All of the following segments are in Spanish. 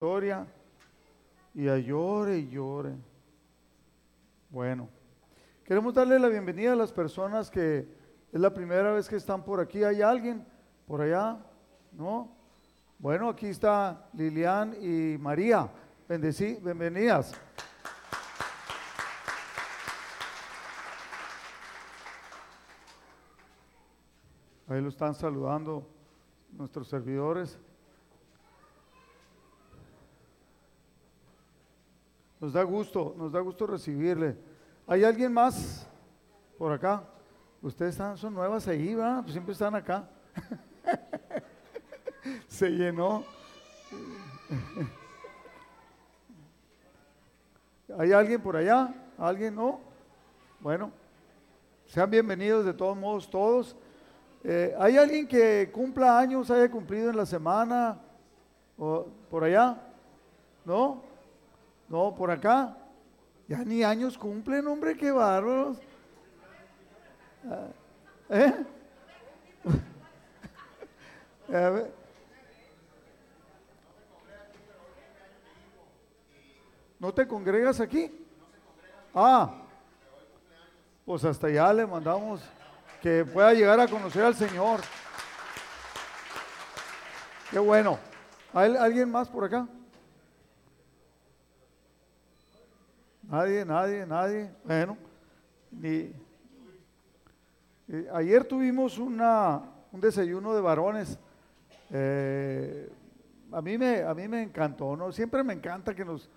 historia y a llore y llore. Bueno, queremos darle la bienvenida a las personas que es la primera vez que están por aquí. ¿Hay alguien por allá? ¿No? Bueno, aquí está Lilian y María. Bendecí, bienvenidas. Ahí lo están saludando nuestros servidores. Nos da gusto, nos da gusto recibirle. ¿Hay alguien más por acá? Ustedes están, son nuevas ahí, ¿verdad? Pues siempre están acá. Se llenó. ¿Hay alguien por allá? ¿Alguien no? Bueno, sean bienvenidos de todos modos todos. Eh, ¿Hay alguien que cumpla años, haya cumplido en la semana? ¿O por allá? ¿No? No, por acá. Ya ni años cumplen, hombre, qué bárbaros. Ah, ¿Eh? ¿No te congregas aquí? Ah, pues hasta allá le mandamos que pueda llegar a conocer al Señor. Qué bueno. ¿Hay alguien más por acá? Nadie, nadie, nadie. Bueno, ni, eh, ayer tuvimos una, un desayuno de varones. Eh, a, mí me, a mí me encantó, ¿no? Siempre me encanta que nos...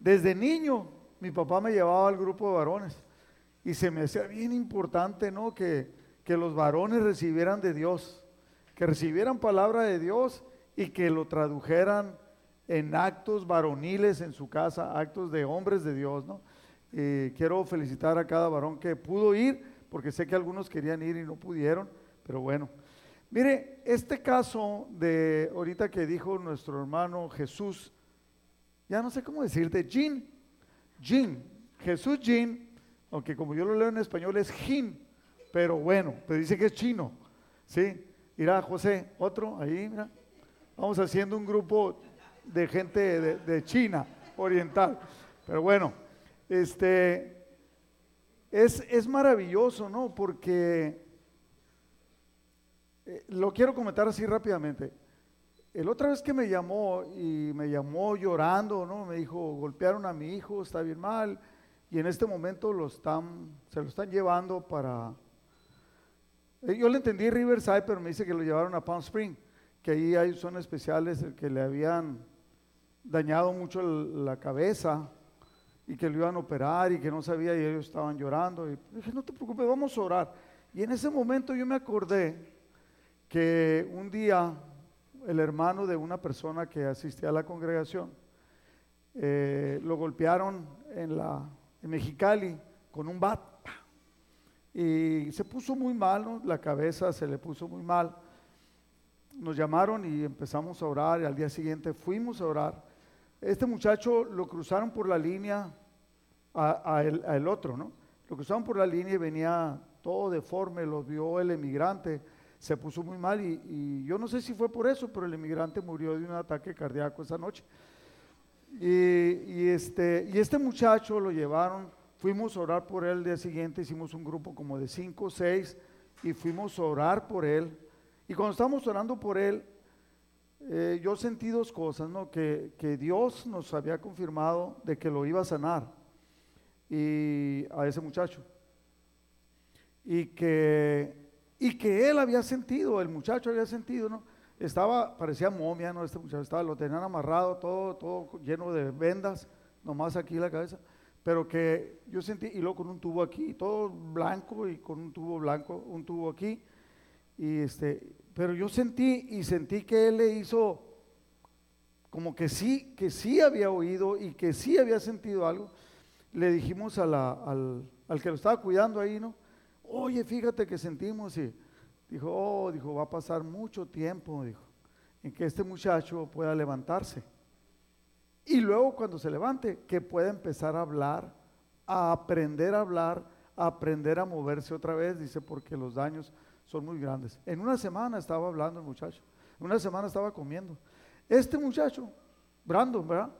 Desde niño, mi papá me llevaba al grupo de varones y se me hacía bien importante, ¿no? Que, que los varones recibieran de Dios, que recibieran palabra de Dios y que lo tradujeran en actos varoniles en su casa, actos de hombres de Dios, ¿no? quiero felicitar a cada varón que pudo ir, porque sé que algunos querían ir y no pudieron, pero bueno. Mire, este caso de ahorita que dijo nuestro hermano Jesús, ya no sé cómo decirte, Jean, Jean, Jesús Jean, aunque como yo lo leo en español es Jin, pero bueno, pero dice que es chino, ¿sí? Mira, José, otro, ahí, mira. Vamos haciendo un grupo de gente de, China oriental. Pero bueno, este, es, es maravilloso, ¿no? Porque eh, lo quiero comentar así rápidamente. El otra vez que me llamó y me llamó llorando, ¿no? Me dijo, golpearon a mi hijo, está bien mal, y en este momento lo están, se lo están llevando para... Eh, yo le entendí Riverside, pero me dice que lo llevaron a Palm Spring, que ahí hay, son especiales que le habían dañado mucho la cabeza y que lo iban a operar y que no sabía y ellos estaban llorando. Y dije, no te preocupes, vamos a orar. Y en ese momento yo me acordé que un día el hermano de una persona que asistía a la congregación eh, lo golpearon en, la, en Mexicali con un bat. Y se puso muy mal, la cabeza se le puso muy mal. Nos llamaron y empezamos a orar y al día siguiente fuimos a orar este muchacho lo cruzaron por la línea a, el, otro, ¿no? Lo cruzaron por la línea y venía todo deforme, lo vio el emigrante, se puso muy mal y, yo no sé si fue por eso, pero el emigrante murió de un ataque cardíaco esa noche. Y, este, y este muchacho lo llevaron, fuimos a orar por él el día siguiente, hicimos un grupo como de cinco o seis y fuimos a orar por él. Y cuando estábamos orando por él, eh, yo sentí dos cosas, ¿no? Que, Dios nos había confirmado de que lo iba a sanar y a ese muchacho. Y que, y que él había sentido, el muchacho había sentido, ¿no? Estaba, parecía momia, ¿no? Este muchacho estaba, lo tenían amarrado, todo, todo lleno de vendas, nomás aquí la cabeza. Pero que yo sentí, y luego con un tubo aquí, todo blanco y con un tubo blanco, un tubo aquí. Y este, pero yo sentí y sentí que él le hizo como que sí, que sí había oído y que sí había sentido algo. Le dijimos al, al, que lo estaba cuidando ahí, ¿no? Oye, fíjate que sentimos y dijo, oh, dijo, va a pasar mucho tiempo, dijo, en que este muchacho pueda levantarse. Y luego cuando se levante, que pueda empezar a hablar, a aprender a hablar, a aprender a moverse otra vez, dice, porque los daños son muy grandes. En una semana estaba hablando el muchacho, en una semana estaba comiendo. Este muchacho Brandon, ¿verdad?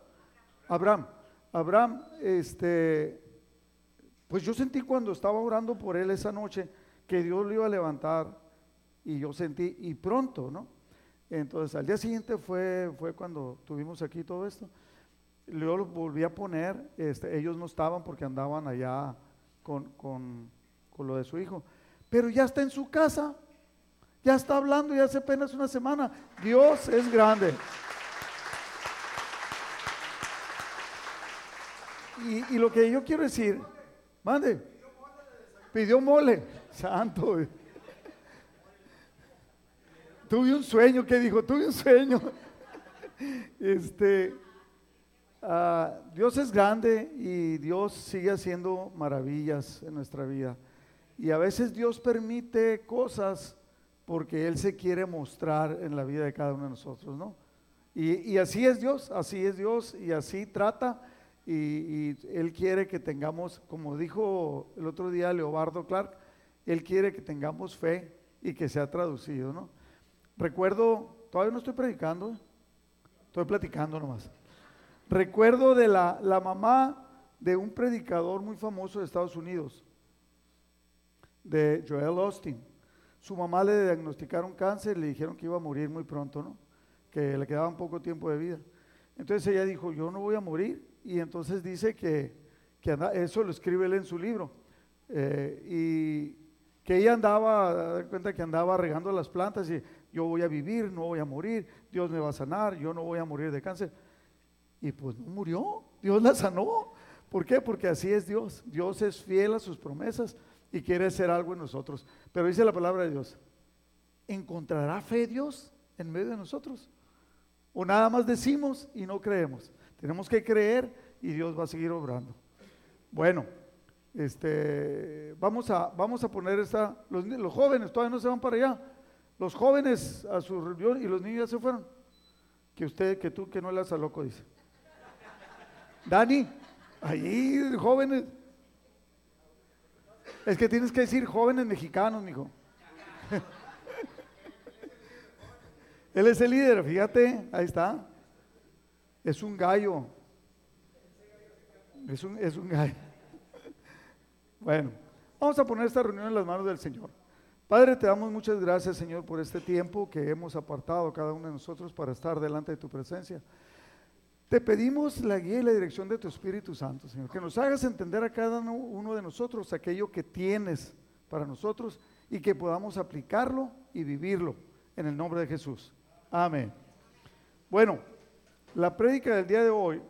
Abraham. Abraham, este, pues yo sentí cuando estaba orando por él esa noche que Dios lo iba a levantar y yo sentí, y pronto, ¿no? Entonces al día siguiente fue, fue cuando tuvimos aquí todo esto. Luego lo volví a poner, este, ellos no estaban porque andaban allá con, con, con lo de su hijo, pero ya está en su casa, ya está hablando, ya hace apenas una semana. Dios es grande. Y, lo que yo quiero decir, mande, pidió mole, santo. Tuve un sueño, ¿qué dijo? Tuve un sueño. Este, ah, Dios es grande y Dios sigue haciendo maravillas en nuestra vida. Y a veces Dios permite cosas porque Él se quiere mostrar en la vida de cada uno de nosotros, ¿no? Y, y así es Dios, así es Dios y así trata y, Él quiere que tengamos, como dijo el otro día Leobardo Clark, Él quiere que tengamos fe y que sea traducido, ¿no? Recuerdo, todavía no estoy predicando, estoy platicando nomás. Recuerdo de la, la mamá de un predicador muy famoso de Estados Unidos, de Joel Austin. Su mamá le diagnosticaron cáncer, le dijeron que iba a morir muy pronto, ¿no? Que le quedaba un poco tiempo de vida. Entonces ella dijo, yo no voy a morir, y entonces dice que, eso lo escribe él en su libro, eh, y que ella andaba, da cuenta que andaba regando las plantas y yo voy a vivir, no voy a morir, Dios me va a sanar, yo no voy a morir de cáncer. Y pues no murió, Dios la sanó. ¿Por qué? Porque así es Dios. Dios es fiel a sus promesas y quiere hacer algo en nosotros. Pero dice la palabra de Dios, ¿encontrará fe Dios en medio de nosotros? O nada más decimos y no creemos. Tenemos que creer y Dios va a seguir obrando. Bueno, este, vamos, a, vamos a poner esta, los, los jóvenes todavía no se van para allá. Los jóvenes a su reunión y los niños ya se fueron. Que usted, que tú, que no le hagas loco, dice. Dani, ahí, jóvenes. Es que tienes que decir jóvenes mexicanos, mijo. Él es el líder, fíjate, ahí está. Es un gallo. Es un, es un gallo. Bueno, vamos a poner esta reunión en las manos del Señor. Padre, te damos muchas gracias, Señor, por este tiempo que hemos apartado cada uno de nosotros para estar delante de tu presencia. Te pedimos la guía y la dirección de tu Espíritu Santo, Señor, que nos hagas entender a cada uno de nosotros aquello que tienes para nosotros y que podamos aplicarlo y vivirlo en el nombre de Jesús. Amén. Bueno, la prédica del día de hoy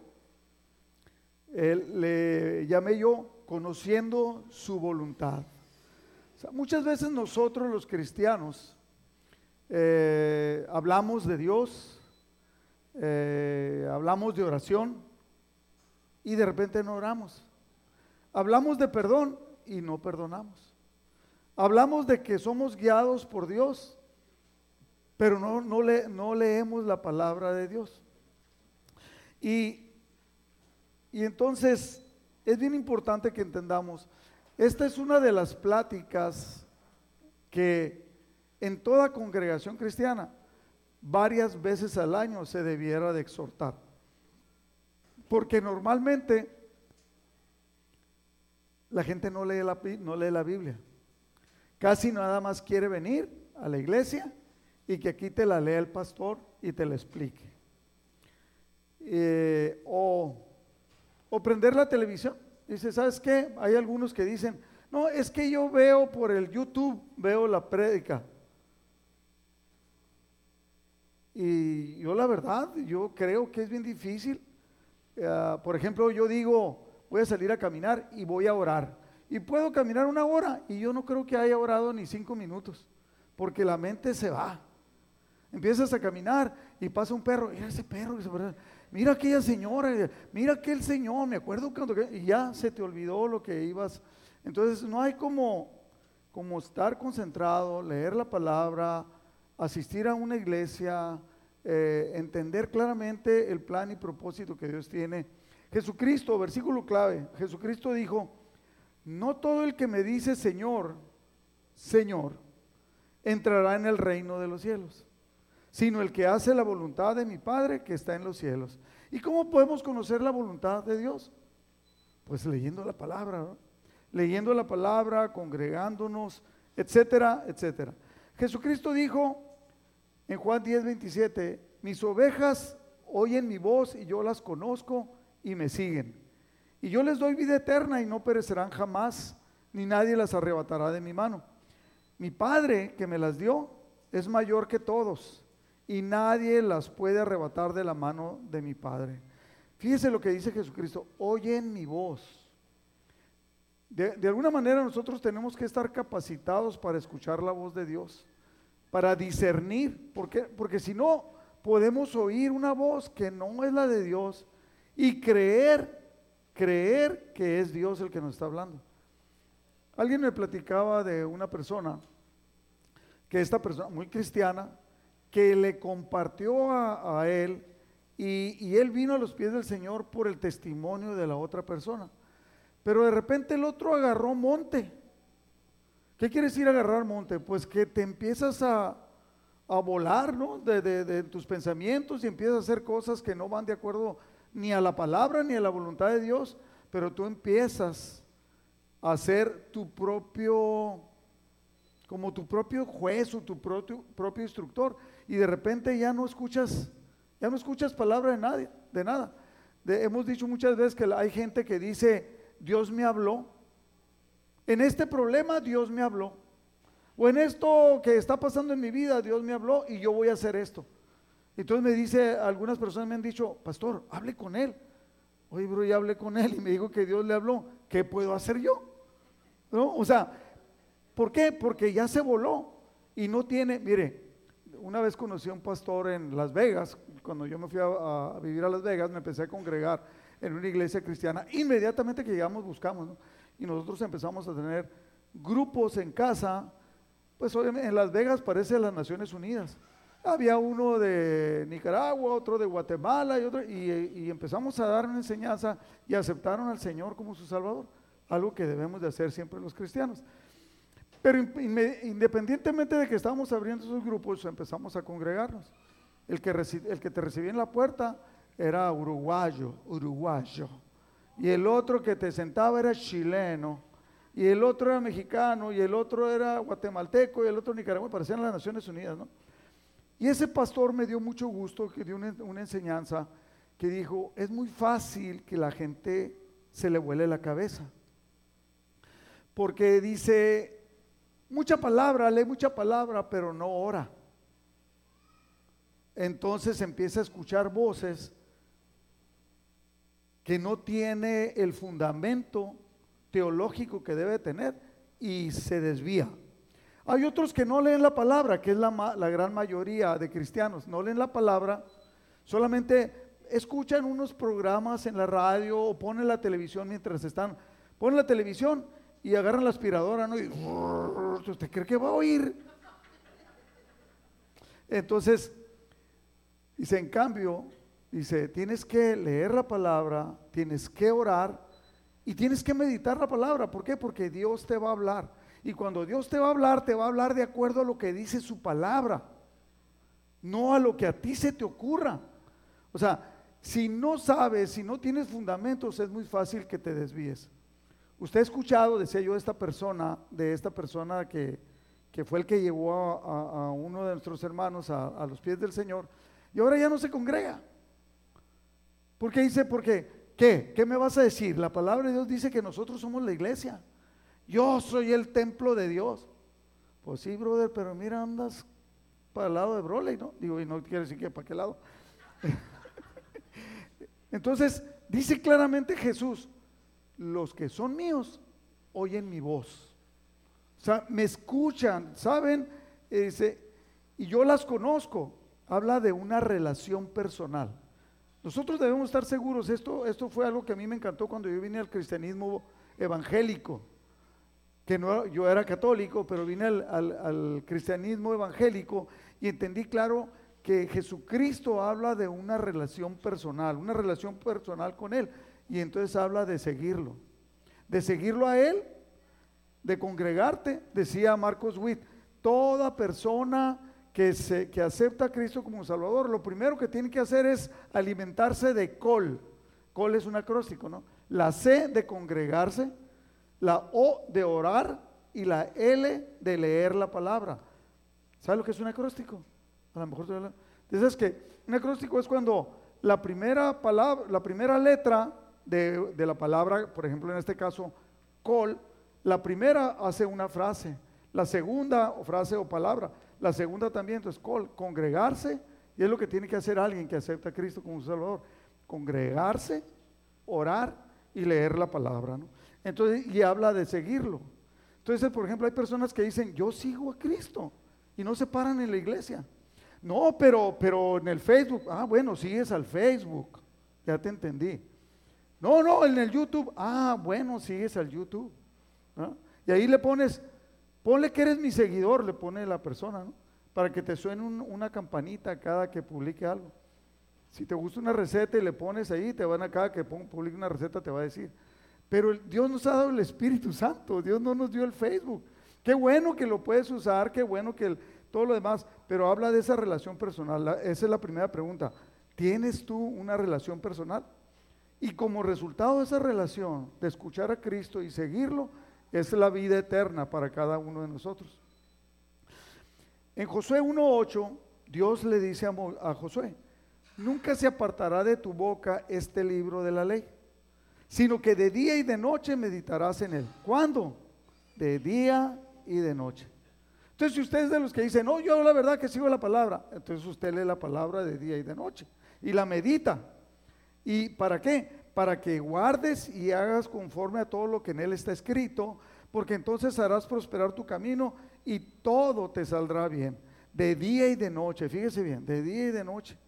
le llamé yo conociendo su voluntad. muchas veces nosotros los cristianos eh, hablamos de Dios, eh, hablamos de oración y de repente no oramos. Hablamos de perdón y no perdonamos. Hablamos de que somos guiados por Dios pero no, no, le, no leemos la palabra de Dios. Y, y entonces es bien importante que entendamos, esta es una de las pláticas que en toda congregación cristiana varias veces al año se debiera de exhortar. Porque normalmente la gente no lee la, no lee la Biblia. Casi nada más quiere venir a la iglesia y que aquí te la lea el pastor y te la explique. Eh, o, prender la televisión. Dice, ¿sabes qué? Hay algunos que dicen, no, es que yo veo por el YouTube, veo la prédica. Y yo la verdad, yo creo que es bien difícil. Eh, por ejemplo, yo digo, voy a salir a caminar y voy a orar. Y puedo caminar una hora y yo no creo que haya orado ni cinco minutos, porque la mente se va. Empiezas a caminar y pasa un perro, mira ese perro, mira aquella señora, mira aquel señor, me acuerdo cuando y ya se te olvidó lo que ibas. Entonces no hay como, como estar concentrado, leer la palabra, asistir a una iglesia, eh, entender claramente el plan y propósito que Dios tiene. Jesucristo, versículo clave, Jesucristo dijo, no todo el que me dice Señor, Señor, entrará en el reino de los cielos sino el que hace la voluntad de mi Padre que está en los cielos. ¿Y cómo podemos conocer la voluntad de Dios? Pues leyendo la palabra, leyendo la palabra, congregándonos, etcétera, etcétera. Jesucristo dijo en Juan 10, 27, mis ovejas oyen mi voz y yo las conozco y me siguen. Y yo les doy vida eterna y no perecerán jamás, ni nadie las arrebatará de mi mano. Mi Padre que me las dio es mayor que todos y nadie las puede arrebatar de la mano de mi Padre. Fíjese lo que dice Jesucristo, oyen mi voz. De, alguna manera nosotros tenemos que estar capacitados para escuchar la voz de Dios, para discernir, porque, si no, podemos oír una voz que no es la de Dios y creer, creer que es Dios el que nos está hablando. Alguien me platicaba de una persona, que esta persona, muy cristiana, que le compartió a, él y, y, él vino a los pies del Señor por el testimonio de la otra persona. Pero de repente el otro agarró monte. ¿Qué quiere decir agarrar monte? Pues que te empiezas a, volar, ¿no? De, de, tus pensamientos y empiezas a hacer cosas que no van de acuerdo ni a la palabra ni a la voluntad de Dios, pero tú empiezas a ser tu propio, como tu propio juez o tu propio, propio instructor y de repente ya no escuchas, ya no escuchas palabra de nadie, de nada. hemos dicho muchas veces que hay gente que dice, Dios me habló. En este problema Dios me habló. O en esto que está pasando en mi vida Dios me habló y yo voy a hacer esto. Entonces me dice, algunas personas me han dicho, pastor, hable con él. Oye, bro, ya hablé con él y me dijo que Dios le habló. ¿Qué puedo hacer yo? ¿No? O sea, ¿por qué? Porque ya se voló y no tiene, mire, una vez conocí a un pastor en Las Vegas, cuando yo me fui a, vivir a Las Vegas, me empecé a congregar en una iglesia cristiana. Inmediatamente que llegamos buscamos, ¿no? Y nosotros empezamos a tener grupos en casa, pues en Las Vegas parece las Naciones Unidas. Había uno de Nicaragua, otro de Guatemala y otro, y, empezamos a dar una enseñanza y aceptaron al Señor como su Salvador, algo que debemos de hacer siempre los cristianos. Pero independientemente de que estábamos abriendo esos grupos, empezamos a congregarnos. El que, el que te recibía en la puerta era uruguayo, uruguayo. Y el otro que te sentaba era chileno. Y el otro era mexicano. Y el otro era guatemalteco. Y el otro nicaragüense. Parecían las Naciones Unidas, ¿no? Y ese pastor me dio mucho gusto, que dio una, una enseñanza que dijo, es muy fácil que la gente se le vuele la cabeza. Porque dice, mucha palabra, lee mucha palabra, pero no ora. Entonces empieza a escuchar voces que no tiene el fundamento teológico que debe tener y se desvía. Hay otros que no leen la palabra, que es la, gran mayoría de cristianos, no leen la palabra, solamente escuchan unos programas en la radio o ponen la televisión mientras están, ponen la televisión y agarran la aspiradora, ¿no? Y usted cree que va a oír. Entonces, dice, en cambio, dice, tienes que leer la palabra, tienes que orar y tienes que meditar la palabra. ¿Por qué? Porque Dios te va a hablar. Y cuando Dios te va a hablar, te va a hablar de acuerdo a lo que dice su palabra, no a lo que a ti se te ocurra. O sea, si no sabes, si no tienes fundamentos, es muy fácil que te desvíes. Usted ha escuchado, decía yo, de esta persona, de esta persona que, fue el que llevó a, uno de nuestros hermanos a, los pies del Señor, y ahora ya no se congrega. ¿Por qué dice? Porque, ¿qué? ¿Qué me vas a decir? La palabra de Dios dice que nosotros somos la iglesia. Yo soy el templo de Dios. Pues sí, brother, pero mira, andas para el lado de Broley, ¿no? Digo, y no quiere decir que para qué lado. Entonces, dice claramente Jesús, los que son míos oyen mi voz. O sea, me escuchan, ¿saben? y yo las conozco. Habla de una relación personal. Nosotros debemos estar seguros, esto, esto fue algo que a mí me encantó cuando yo vine al cristianismo evangélico, que no, yo era católico, pero vine al, al cristianismo evangélico y entendí claro que Jesucristo habla de una relación personal, una relación personal con Él. Y entonces habla de seguirlo, de seguirlo a Él, de congregarte, decía Marcos Witt, toda persona que, se, que acepta a Cristo como Salvador, lo primero que tiene que hacer es alimentarse de col. Col es un acróstico, ¿no? La C de congregarse, la O de orar y la L de leer la palabra. ¿Sabe lo que es un acróstico? A lo mejor te Dices que un acróstico es cuando la primera palabra, la primera letra de, de la palabra, por ejemplo en este caso, col, la primera hace una frase, la segunda frase o palabra, la segunda también, entonces congregarse, y es lo que tiene que hacer alguien que acepta a Cristo como su Salvador, congregarse, orar y leer la palabra, ¿no? Entonces, y habla de seguirlo. Entonces, por ejemplo, hay personas que dicen, yo sigo a Cristo, y no se paran en la iglesia. No, pero, pero en el Facebook, ah, bueno, sigues al Facebook, ya te entendí. No, no, en el YouTube, ah, bueno, sigues al YouTube. Y ahí le pones, ponle que eres mi seguidor, le pone la persona, ¿no? Para que te suene una campanita cada que publique algo. Si te gusta una receta y le pones ahí, te van a cada que publique una receta te va a decir. Pero Dios nos ha dado el Espíritu Santo, Dios no nos dio el Facebook. Qué bueno que lo puedes usar, qué bueno que todo lo demás, pero habla de esa relación personal. esa es la primera pregunta. ¿Tienes tú una relación personal? Y como resultado de esa relación, de escuchar a Cristo y seguirlo, es la vida eterna para cada uno de nosotros. En Josué 1.8, Dios le dice a, Josué, nunca se apartará de tu boca este libro de la ley, sino que de día y de noche meditarás en él. ¿Cuándo? De día y de noche. Entonces, si usted es de los que dicen, no, yo la verdad que sigo la palabra, entonces usted lee la palabra de día y de noche y la medita. ¿Y para qué? Para que guardes y hagas conforme a todo lo que en él está escrito, porque entonces harás prosperar tu camino y todo te saldrá bien. De día y de noche, fíjese bien, de día y de noche.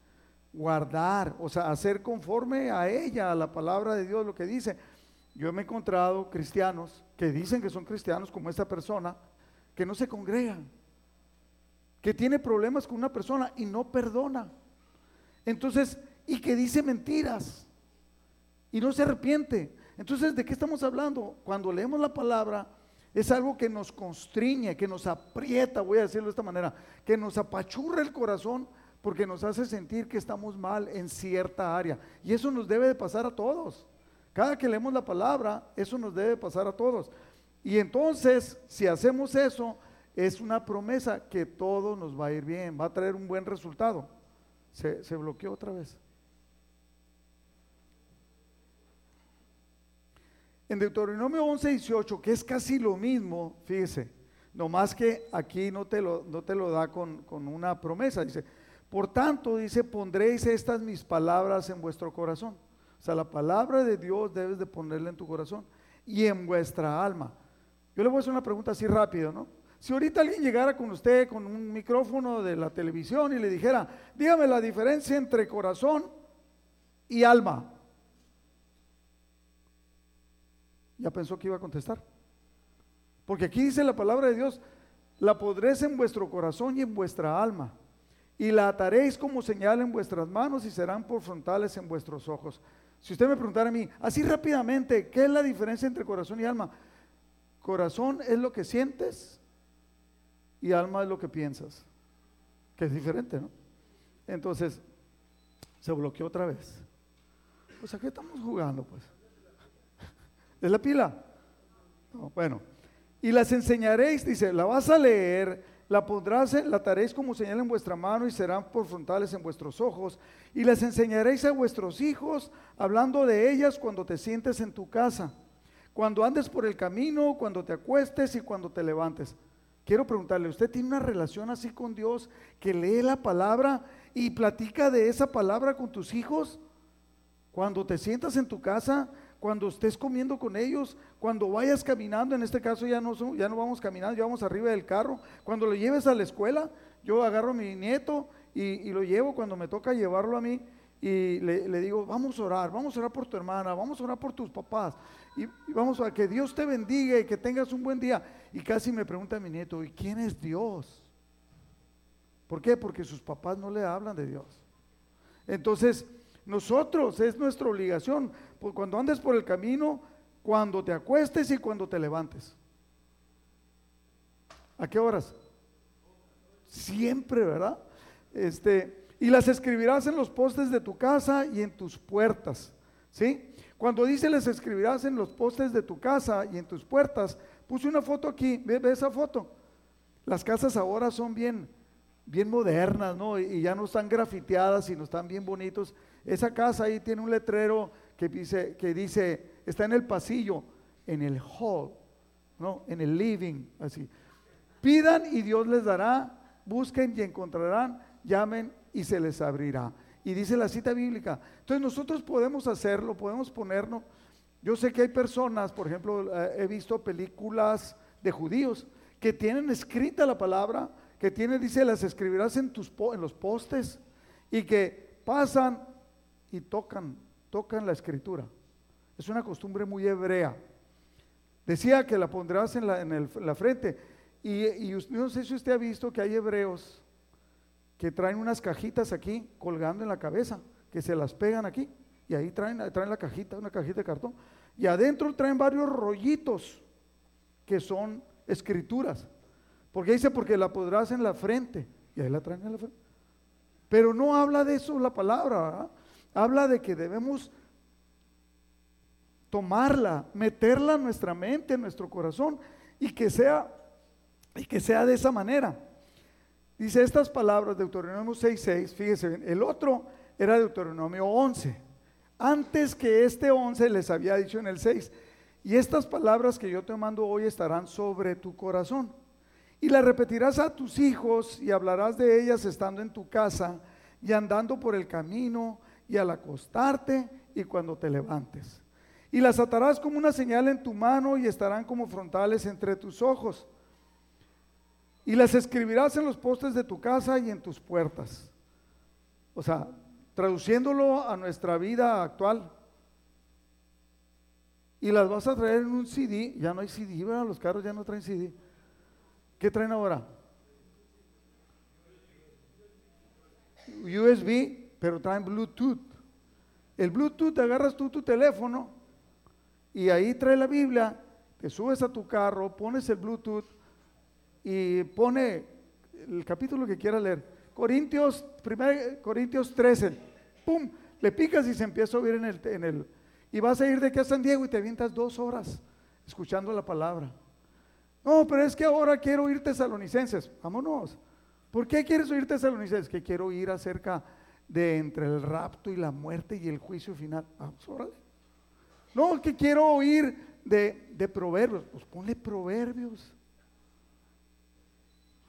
Guardar, o sea, hacer conforme a ella, a la palabra de Dios, lo que dice. Yo me he encontrado cristianos que dicen que son cristianos, como esta persona, que no se congregan, que tiene problemas con una persona y no perdona. Entonces, y que dice mentiras y no se arrepiente. Entonces, ¿de qué estamos hablando? Cuando leemos la palabra, es algo que nos constriñe, que nos aprieta, voy a decirlo de esta manera, que nos apachurra el corazón porque nos hace sentir que estamos mal en cierta área. Y eso nos debe de pasar a todos. Cada que leemos la palabra, eso nos debe pasar a todos. Y entonces, si hacemos eso, es una promesa que todo nos va a ir bien, va a traer un buen resultado. Se, se bloqueó otra vez. En Deuteronomio 11, 18, que es casi lo mismo, fíjese, más que aquí no te lo, no te lo da con, con una promesa, dice, por tanto, dice, pondréis estas mis palabras en vuestro corazón. O sea, la palabra de Dios debes de ponerla en tu corazón y en vuestra alma. Yo le voy a hacer una pregunta así rápido, ¿no? Si ahorita alguien llegara con usted con un micrófono de la televisión y le dijera, dígame la diferencia entre corazón y alma, ya pensó que iba a contestar. Porque aquí dice la palabra de Dios, la podréis en vuestro corazón y en vuestra alma, y la ataréis como señal en vuestras manos y serán por frontales en vuestros ojos. Si usted me preguntara a mí, así rápidamente, ¿qué es la diferencia entre corazón y alma? Corazón es lo que sientes y alma es lo que piensas, que es diferente, ¿no? Entonces, se bloqueó otra vez. Pues aquí estamos jugando, pues. ¿Es la pila? bueno. Y las enseñaréis, dice, la vas a leer, la pondrás, la taréis como señal en vuestra mano y serán por frontales en vuestros ojos. Y las enseñaréis a vuestros hijos, hablando de ellas cuando te sientes en tu casa, cuando andes por el camino, cuando te acuestes y cuando te levantes. Quiero preguntarle, ¿usted tiene una relación así con Dios que lee la palabra y platica de esa palabra con tus hijos? Cuando te sientas en tu casa, cuando estés comiendo con ellos, cuando vayas caminando, en este caso ya no, ya no vamos caminando, ya vamos arriba del carro, cuando lo lleves a la escuela, yo agarro a mi nieto y, lo llevo cuando me toca llevarlo a mí y le, digo, vamos a orar, vamos a orar por tu hermana, vamos a orar por tus papás y, vamos a que Dios te bendiga y que tengas un buen día. Y casi me pregunta mi nieto, ¿y quién es Dios? ¿Por qué? Porque sus papás no le hablan de Dios. Entonces, nosotros es nuestra obligación, cuando andes por el camino, cuando te acuestes y cuando te levantes. ¿A qué horas? siempre, ¿verdad? Este, y las escribirás en los postes de tu casa y en tus puertas, ¿sí? Cuando dice las escribirás en los postes de tu casa y en tus puertas, puse una foto aquí, ve, esa foto. Las casas ahora son bien, bien modernas, ¿no? Y, ya no están grafiteadas, sino están bien bonitos. Esa casa ahí tiene un letrero que dice, que dice, está en el pasillo, en el hall, ¿no? En el living, así. Pidan y Dios les dará, busquen y encontrarán, llamen y se les abrirá. Y dice la cita bíblica. Entonces nosotros podemos hacerlo, podemos ponernos. Yo sé que hay personas, por ejemplo, eh, he visto películas de judíos que tienen escrita la palabra, que tiene, dice, las escribirás en, tus, en los postes y que pasan y tocan, tocan la escritura. Es una costumbre muy hebrea. Decía que la pondrás en la, en la frente. Y, no sé si usted ha visto que hay hebreos que traen unas cajitas aquí colgando en la cabeza, que se las pegan aquí. Y ahí traen, traen la cajita, una cajita de cartón. Y adentro traen varios rollitos que son escrituras. Porque dice, porque la podrás en la frente. Y ahí la traen en la frente. Pero no habla de eso la palabra. Habla de que debemos tomarla, meterla en nuestra mente, en nuestro corazón, y que sea, y que sea de esa manera. Dice estas palabras, de Deuteronomio 6.6, fíjese el otro era Deuteronomio 11. Antes que este 11 les había dicho en el 6, y estas palabras que yo te mando hoy estarán sobre tu corazón. Y las repetirás a tus hijos y hablarás de ellas estando en tu casa y andando por el camino y al acostarte y cuando te levantes. Y las atarás como una señal en tu mano y estarán como frontales entre tus ojos y las escribirás en los postes de tu casa y en tus puertas. O sea, traduciéndolo a nuestra vida actual. Y las vas a traer en un CD. Ya no hay CD, ¿verdad? Los carros ya no traen CD. ¿Qué traen ahora? USB, pero traen Bluetooth. El Bluetooth agarras tú tu teléfono y ahí trae la Biblia, te subes a tu carro, pones el Bluetooth y pone el capítulo que quiera leer. Corintios, 1 Corintios 13, ¡pum! Le picas y se empieza a oír en el, en el... Y vas a ir de aquí a San Diego y te avientas dos horas escuchando la palabra. No, pero es que ahora quiero oír tesalonicenses. Vámonos. ¿Por qué quieres oír tesalonicenses? Que quiero oír acerca de entre el rapto y la muerte y el juicio final. Vamos, órale. No, que quiero oír de, de proverbios. Pues ponle proverbios.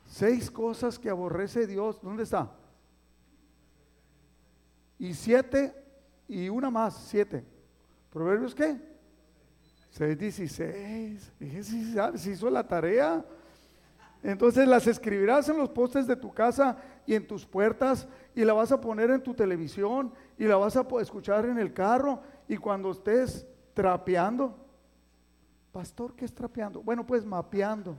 Seis cosas que aborrece Dios. ¿Dónde está? Y siete, y una más, siete. ¿Proverbios qué? Seis, dieciséis. Fíjese si hizo la tarea. Entonces las escribirás en los postes de tu casa y en tus puertas y la vas a poner en tu televisión y la vas a escuchar en el carro y cuando estés trapeando. Pastor, ¿qué es trapeando? Bueno, pues mapeando.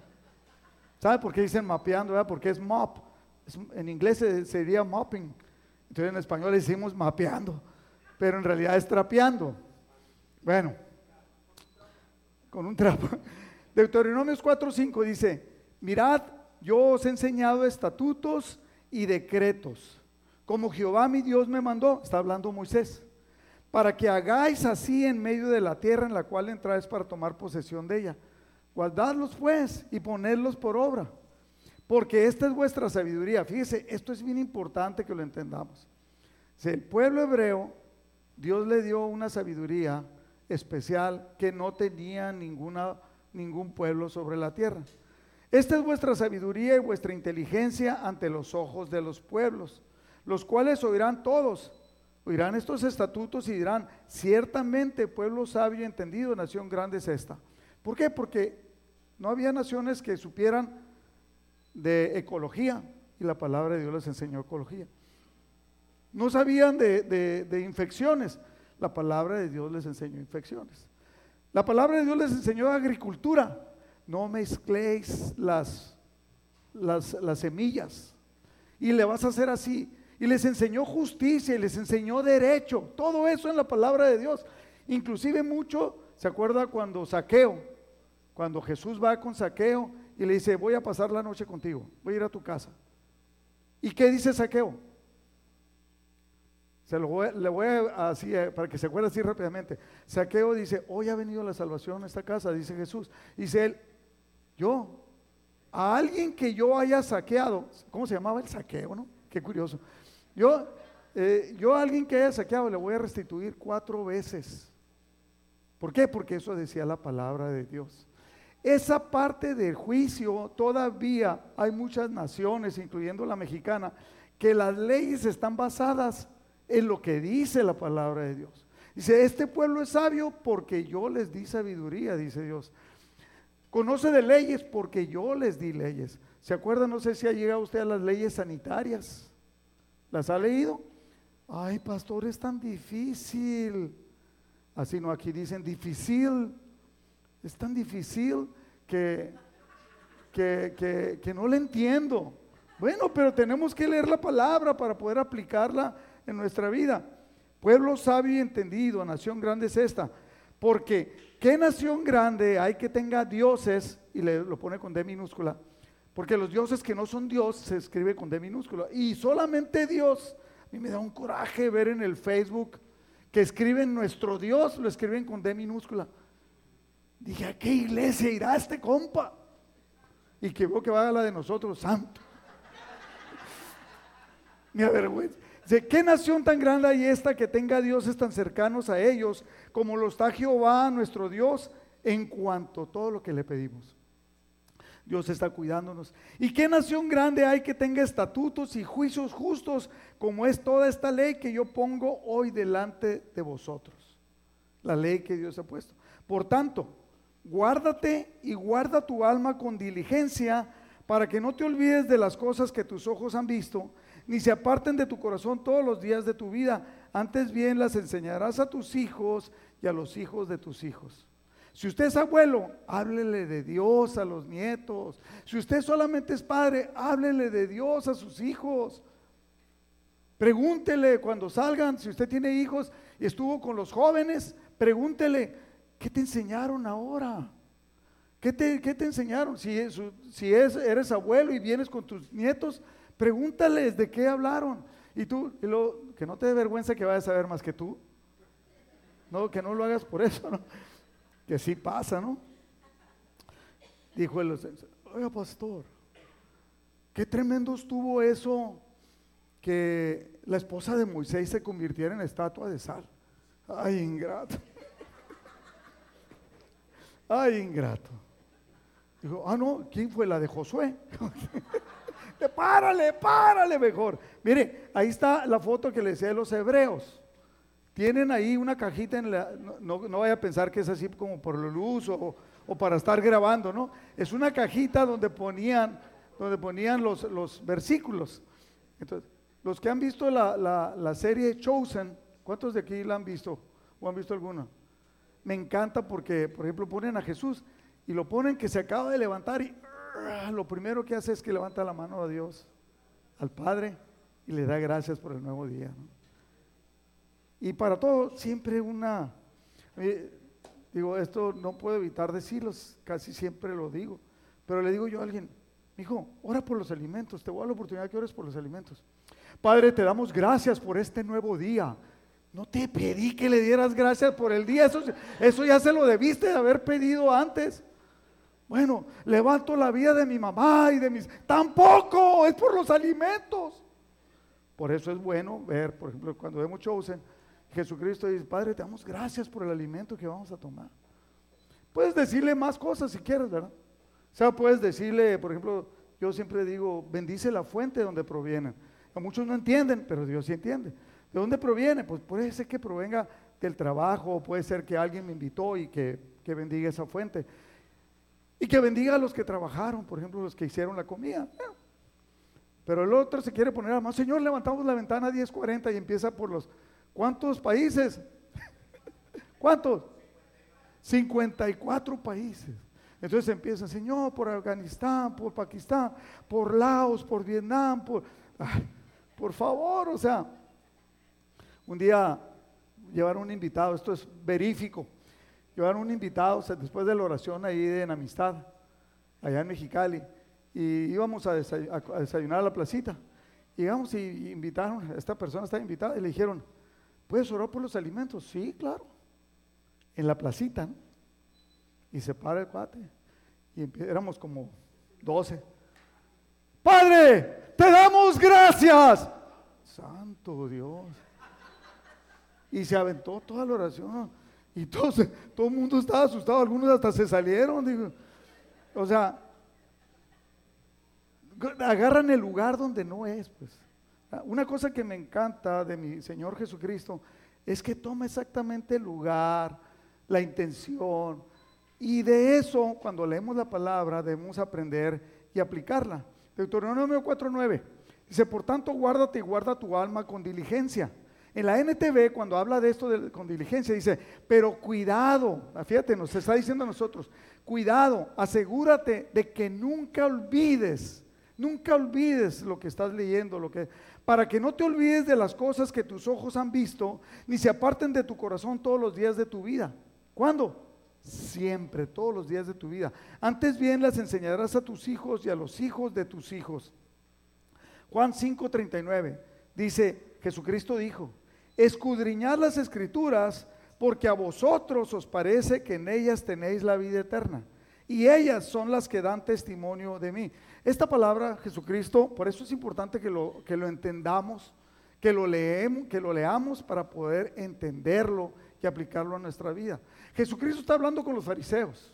¿Sabe por qué dicen mapeando? Porque es mop. en inglés sería mopping. Entonces en español decimos mapeando. Pero en realidad es trapeando. Bueno, con un trapo. Deuteronomios 4:5 dice: Mirad, yo os he enseñado estatutos y decretos, como Jehová mi Dios me mandó. Está hablando Moisés. Para que hagáis así en medio de la tierra en la cual entráis para tomar posesión de ella Guardadlos pues y ponerlos por obra. Porque esta es vuestra sabiduría. Fíjese, esto es bien importante que lo entendamos. Si el pueblo hebreo, Dios le dio una sabiduría especial que no tenía ningún pueblo sobre la tierra. Esta es vuestra sabiduría y vuestra inteligencia ante los ojos de los pueblos, los cuales oirán todos, oirán estos estatutos y dirán, ciertamente pueblo sabio y entendido, nación grande es esta. ¿Por qué? Porque no había naciones que supieran de ecología y la palabra de Dios les enseñó ecología. No sabían de, infecciones, la palabra de Dios les enseñó infecciones. La palabra de Dios les enseñó agricultura. No mezcléis las, las, las semillas y le vas a hacer así. Y les enseñó justicia y les enseñó derecho. Todo eso en la palabra de Dios. Inclusive mucho, ¿se acuerda cuando Saqueo cuando Jesús va con saqueo y le dice, voy a pasar la noche contigo, voy a ir a tu casa. ¿Y qué dice Saqueo? Se lo voy, le voy a así eh, para que se acuerde así rápidamente. Saqueo dice, hoy ha venido la salvación a esta casa, dice Jesús. Dice él, yo, a alguien que yo haya saqueado, ¿cómo se llamaba el saqueo, no? Qué curioso. Yo, eh, yo a alguien que haya saqueado le voy a restituir cuatro veces. ¿Por qué? Porque eso decía la palabra de Dios. Esa parte del juicio, todavía hay muchas naciones, incluyendo la mexicana, que las leyes están basadas en lo que dice la palabra de Dios. Dice, este pueblo es sabio porque yo les di sabiduría, dice Dios. Conoce de leyes porque yo les di leyes. ¿Se acuerda? No sé si ha llegado usted a las leyes sanitarias. ¿Las ha leído? Ay, pastor, es tan difícil. Así no, aquí dicen difícil. Es tan difícil que, que, que, que no le entiendo. Bueno, pero tenemos que leer la palabra para poder aplicarla en nuestra vida. Pueblo sabio y entendido, nación grande es esta. Porque, ¿qué nación grande hay que tenga dioses? Y le, lo pone con D minúscula. Porque los dioses que no son Dios se escribe con D minúscula. Y solamente Dios. A mí me da un coraje ver en el Facebook que escriben nuestro Dios, lo escriben con D minúscula. Dije, ¿a qué iglesia irá este compa? Y que veo que va a la de nosotros, santo. Me avergüenza. ¿De qué nación tan grande hay esta que tenga dioses tan cercanos a ellos como lo está Jehová, nuestro Dios, en cuanto a todo lo que le pedimos? Dios está cuidándonos. ¿Y qué nación grande hay que tenga estatutos y juicios justos como es toda esta ley que yo pongo hoy delante de vosotros? La ley que Dios ha puesto. Por tanto, guárdate y guarda tu alma con diligencia para que no te olvides de las cosas que tus ojos han visto ni se aparten de tu corazón todos los días de tu vida. Antes bien las enseñarás a tus hijos y a los hijos de tus hijos. Si usted es abuelo, háblele de Dios a los nietos. Si usted solamente es padre, háblele de Dios a sus hijos. Pregúntele cuando salgan, si usted tiene hijos y estuvo con los jóvenes, pregúntele, ¿qué te enseñaron ahora? ¿Qué te, qué te enseñaron? Si, si es, eres abuelo y vienes con tus nietos, Pregúntales de qué hablaron. Y tú, que no te dé vergüenza que vayas a saber más que tú. No, que no lo hagas por eso, ¿no? Que sí pasa, ¿no? Dijo el, oiga pastor, qué tremendo estuvo eso que la esposa de Moisés se convirtiera en estatua de sal. Ay, ingrato. Ay, ingrato. Dijo, ah, no, ¿quién fue la de Josué? párale, párale mejor. Mire, ahí está la foto que le decía de los hebreos. Tienen ahí una cajita en la, no, vaya a pensar que es así como por la luz o, para estar grabando, ¿no? Es una cajita donde ponían, donde ponían los, los versículos. Entonces, los que han visto la, la, serie Chosen, ¿cuántos de aquí la han visto o han visto alguna? Me encanta porque, por ejemplo, ponen a Jesús y lo ponen que se acaba de levantar y lo primero que hace es que levanta la mano a Dios, al Padre, y le da gracias por el nuevo día. Y para todo, siempre una, eh, digo, esto no puedo evitar decirlo, casi siempre lo digo, pero le digo yo a alguien, hijo, ora por los alimentos, te voy a dar la oportunidad que ores por los alimentos. Padre, te damos gracias por este nuevo día. No te pedí que le dieras gracias por el día, eso, eso ya se lo debiste de haber pedido antes. Bueno, levanto la vida de mi mamá y de mis... Tampoco, es por los alimentos. Por eso es bueno ver, por ejemplo, cuando vemos Chosen, Jesucristo dice, Padre, te damos gracias por el alimento que vamos a tomar. Puedes decirle más cosas si quieres, ¿verdad? O sea, puedes decirle, por ejemplo, yo siempre digo, bendice la fuente de donde provienen. A muchos no entienden, pero Dios sí entiende. ¿De dónde proviene? Pues puede ser que provenga del trabajo, puede ser que alguien me invitó y que, que bendiga esa fuente. Y que bendiga a los que trabajaron, por ejemplo, los que hicieron la comida. Pero el otro se quiere poner a más, Señor, levantamos la ventana 1040 y empieza por los, ¿cuántos países? ¿Cuántos? 54 países. Entonces empieza, Señor, por Afganistán, por Pakistán, por Laos, por Vietnam, por, por favor, o sea, un día llevaron un invitado, esto es verífico, llevaron un invitado después de la oración ahí de en Amistad, allá en Mexicali, y íbamos a, desayunar a la placita. Llegamos y invitaron, esta persona estaba invitada y le dijeron, ¿puedes orar por los alimentos? Sí, claro. En la placita, Y se para el cuate. Y éramos como 12. Padre, te damos gracias. Santo Dios. Y se aventó toda la oración. Y todo, todo el mundo estaba asustado. Algunos hasta se salieron. Digo. O sea, agarran el lugar donde no es, pues. Una cosa que me encanta de mi Señor Jesucristo es que toma exactamente el lugar, la intención, y de eso, cuando leemos la palabra, debemos aprender y aplicarla. Deuteronomio 4.9 dice, por tanto, guárdate y guarda tu alma con diligencia. En la NTV, cuando habla de esto con diligencia, dice, pero cuidado, fíjate, nos está diciendo a nosotros, cuidado, asegúrate de que nunca olvides Nunca olvides lo que estás leyendo, lo que para que no te olvides de las cosas que tus ojos han visto, ni se aparten de tu corazón todos los días de tu vida. ¿Cuándo? Siempre, todos los días de tu vida. Antes bien las enseñarás a tus hijos y a los hijos de tus hijos. Juan 5:39 dice, Jesucristo dijo, escudriñad las escrituras porque a vosotros os parece que en ellas tenéis la vida eterna. Y ellas son las que dan testimonio de mí. Esta palabra, Jesucristo, por eso es importante que lo, que lo entendamos, que lo, leemos, que lo leamos para poder entenderlo y aplicarlo a nuestra vida. Jesucristo está hablando con los fariseos.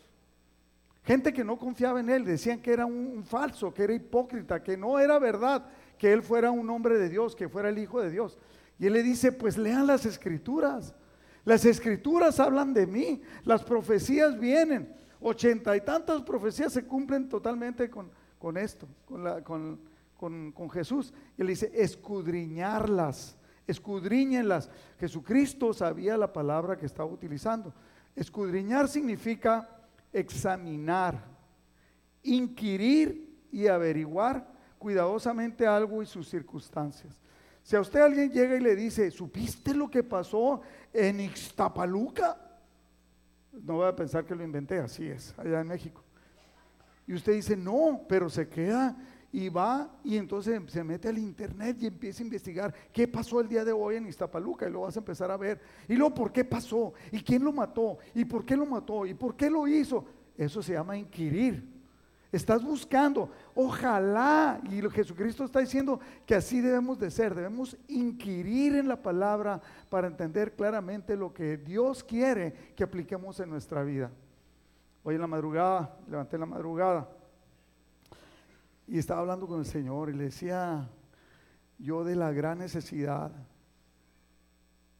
Gente que no confiaba en él, decían que era un, falso, que era hipócrita, que no era verdad, que él fuera un hombre de Dios, que fuera el Hijo de Dios. Y él le dice, pues lean las escrituras. Las escrituras hablan de mí, las profecías vienen. Ochenta y tantas profecías se cumplen totalmente con, con esto, con, la, con, con, Jesús. Y él dice, escudriñarlas, escudriñenlas. Jesucristo sabía la palabra que estaba utilizando. Escudriñar significa examinar, inquirir y averiguar cuidadosamente algo y sus circunstancias. Si a usted alguien llega y le dice, ¿supiste lo que pasó en Ixtapaluca? No voy a pensar que lo inventé, así es, allá en México. Y usted dice, no, pero se queda y va y entonces se mete al internet y empieza a investigar qué pasó el día de hoy en Iztapaluca y lo vas a empezar a ver. Y luego, ¿por qué pasó? ¿Y quién lo mató? ¿Y por qué lo mató? ¿Y por qué lo hizo? Eso se llama inquirir. Estás buscando, ojalá, y Jesucristo está diciendo que así debemos de ser, debemos inquirir en la palabra para entender claramente lo que Dios quiere que apliquemos en nuestra vida. Hoy en la madrugada, levanté la madrugada y estaba hablando con el Señor y le decía yo de la gran necesidad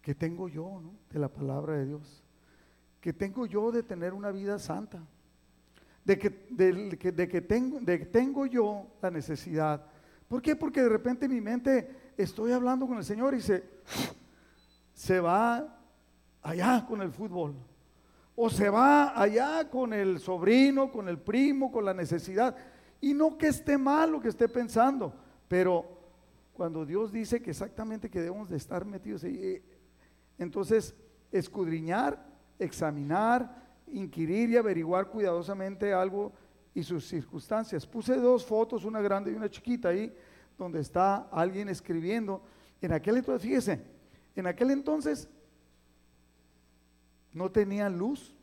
que tengo yo de la palabra de Dios, que tengo yo de tener una vida santa, de que, de, tengo, de que tengo yo la necesidad. ¿Por qué? Porque de repente en mi mente estoy hablando con el Señor y se, se va allá con el fútbol o se va allá con el sobrino, con el primo, con la necesidad. Y no que esté mal lo que esté pensando, pero cuando Dios dice que exactamente que debemos de estar metidos ahí, eh, entonces escudriñar, examinar, inquirir y averiguar cuidadosamente algo y sus circunstancias. Puse dos fotos, una grande y una chiquita ahí, donde está alguien escribiendo. En aquel entonces, fíjese, en aquel entonces no tenían luz,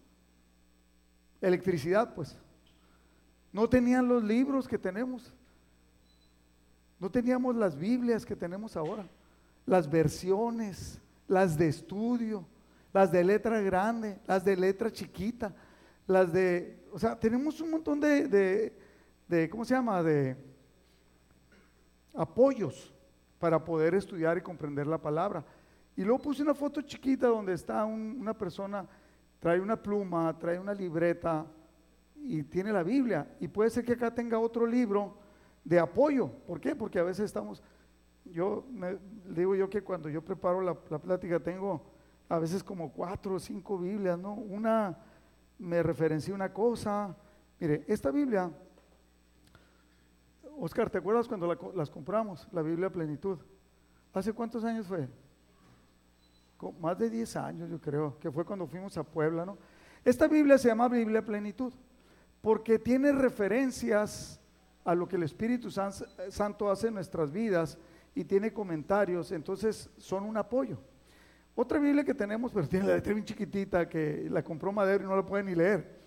electricidad pues, no tenían los libros que tenemos, no teníamos las Biblias que tenemos ahora, las versiones, las de estudio, las de letra grande, las de letra chiquita, las de, o sea, tenemos un montón de, de, ¿cómo se llama? De apoyos para poder estudiar y comprender la palabra. Y luego puse una foto chiquita donde está una persona, trae una pluma, trae una libreta y tiene la Biblia. Y puede ser que acá tenga otro libro de apoyo. ¿Por qué? Porque a veces estamos, yo me, digo yo que cuando yo preparo la plática tengo a veces como cuatro o cinco Biblias, ¿no? Una me referencia una cosa. Mire, esta Biblia, Oscar, ¿te acuerdas cuando las compramos? La Biblia Plenitud. ¿Hace cuántos años fue? más de 10 años, yo creo, que fue cuando fuimos a Puebla, ¿no? Esta Biblia se llama Biblia Plenitud, porque tiene referencias a lo que el Espíritu Santo hace en nuestras vidas y tiene comentarios, entonces son un apoyo. Otra Biblia que tenemos, pero tiene la letra bien chiquitita que la compró Madero y no la puede ni leer.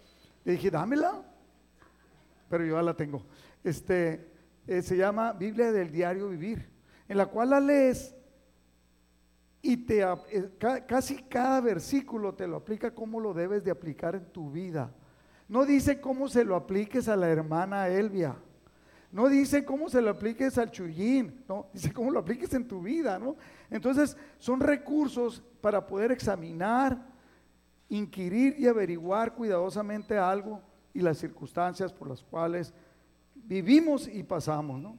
Le dije, dámela, pero yo ya la tengo. Este, eh, se llama Biblia del Diario Vivir, en la cual la lees y te, eh, casi cada versículo te lo aplica como lo debes de aplicar en tu vida. No dice cómo se lo apliques a la hermana Elvia. No dice cómo se lo apliques al Chuyín, no, dice cómo lo apliques en tu vida, ¿no? Entonces, son recursos para poder examinar, inquirir y averiguar cuidadosamente algo y las circunstancias por las cuales vivimos y pasamos, ¿no?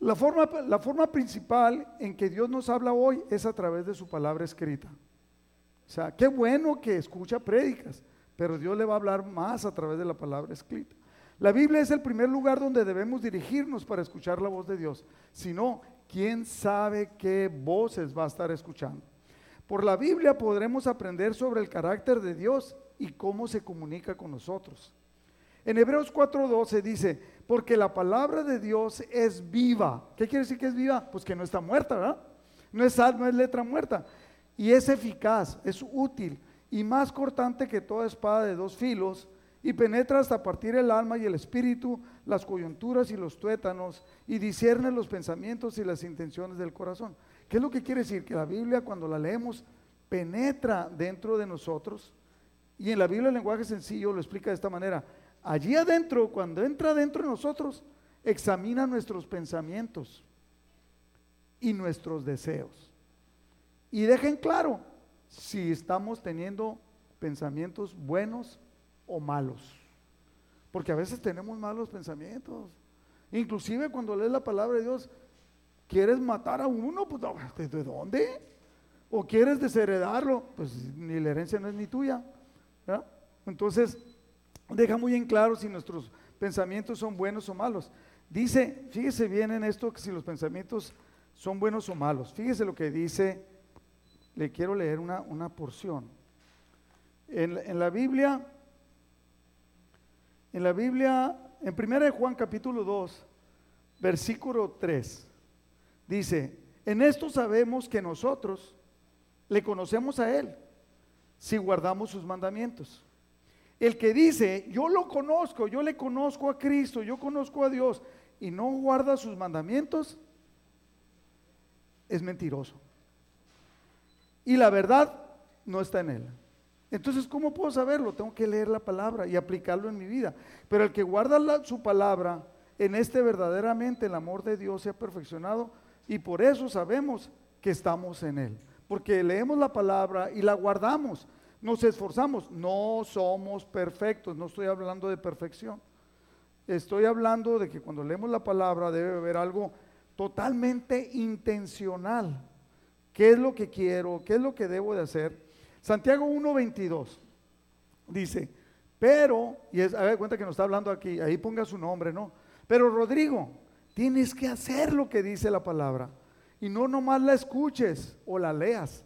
La forma, la forma principal en que Dios nos habla hoy es a través de su palabra escrita. O sea, qué bueno que escucha prédicas, pero Dios le va a hablar más a través de la palabra escrita. La Biblia es el primer lugar donde debemos dirigirnos para escuchar la voz de Dios. Si no, ¿quién sabe qué voces va a estar escuchando? Por la Biblia podremos aprender sobre el carácter de Dios y cómo se comunica con nosotros. En Hebreos 4:12 dice, porque la palabra de Dios es viva. ¿Qué quiere decir que es viva? Pues que no está muerta, ¿verdad? No es no es letra muerta. Y es eficaz, es útil y más cortante que toda espada de dos filos y penetra hasta partir el alma y el espíritu, las coyunturas y los tuétanos, y discierne los pensamientos y las intenciones del corazón. ¿Qué es lo que quiere decir? Que la Biblia cuando la leemos penetra dentro de nosotros, y en la Biblia el lenguaje sencillo lo explica de esta manera. Allí adentro, cuando entra dentro de nosotros, examina nuestros pensamientos y nuestros deseos. Y dejen claro si estamos teniendo pensamientos buenos o malos. Porque a veces tenemos malos pensamientos. Inclusive cuando lees la palabra de Dios, ¿quieres matar a uno? Pues, ¿de dónde? ¿O quieres desheredarlo? Pues ni la herencia no es ni tuya. Entonces, deja muy en claro si nuestros pensamientos son buenos o malos. Dice, fíjese bien en esto, que si los pensamientos son buenos o malos. Fíjese lo que dice, le quiero leer una, una porción. En, en la Biblia en la Biblia, en 1 Juan capítulo 2, versículo 3, dice, en esto sabemos que nosotros le conocemos a Él si guardamos sus mandamientos. El que dice, yo lo conozco, yo le conozco a Cristo, yo conozco a Dios y no guarda sus mandamientos, es mentiroso. Y la verdad no está en él. Entonces, ¿cómo puedo saberlo? Tengo que leer la palabra y aplicarlo en mi vida. Pero el que guarda su palabra, en este verdaderamente el amor de Dios se ha perfeccionado y por eso sabemos que estamos en Él. Porque leemos la palabra y la guardamos, nos esforzamos. No somos perfectos, no estoy hablando de perfección. Estoy hablando de que cuando leemos la palabra debe haber algo totalmente intencional. ¿Qué es lo que quiero? ¿Qué es lo que debo de hacer? Santiago 1.22 dice, pero, y es, a ver, cuenta que nos está hablando aquí, ahí ponga su nombre, ¿no? Pero Rodrigo, tienes que hacer lo que dice la palabra y no nomás la escuches o la leas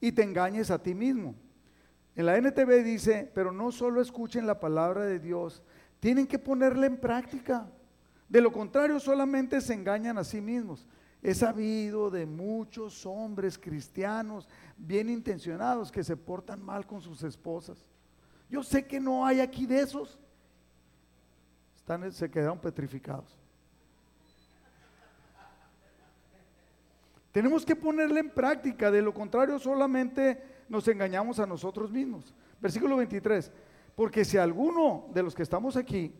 y te engañes a ti mismo. En la NTV dice, pero no solo escuchen la palabra de Dios, tienen que ponerla en práctica. De lo contrario, solamente se engañan a sí mismos. He sabido de muchos hombres cristianos bien intencionados que se portan mal con sus esposas. Yo sé que no hay aquí de esos. Están, se quedaron petrificados. Tenemos que ponerle en práctica, de lo contrario solamente nos engañamos a nosotros mismos. Versículo 23, porque si alguno de los que estamos aquí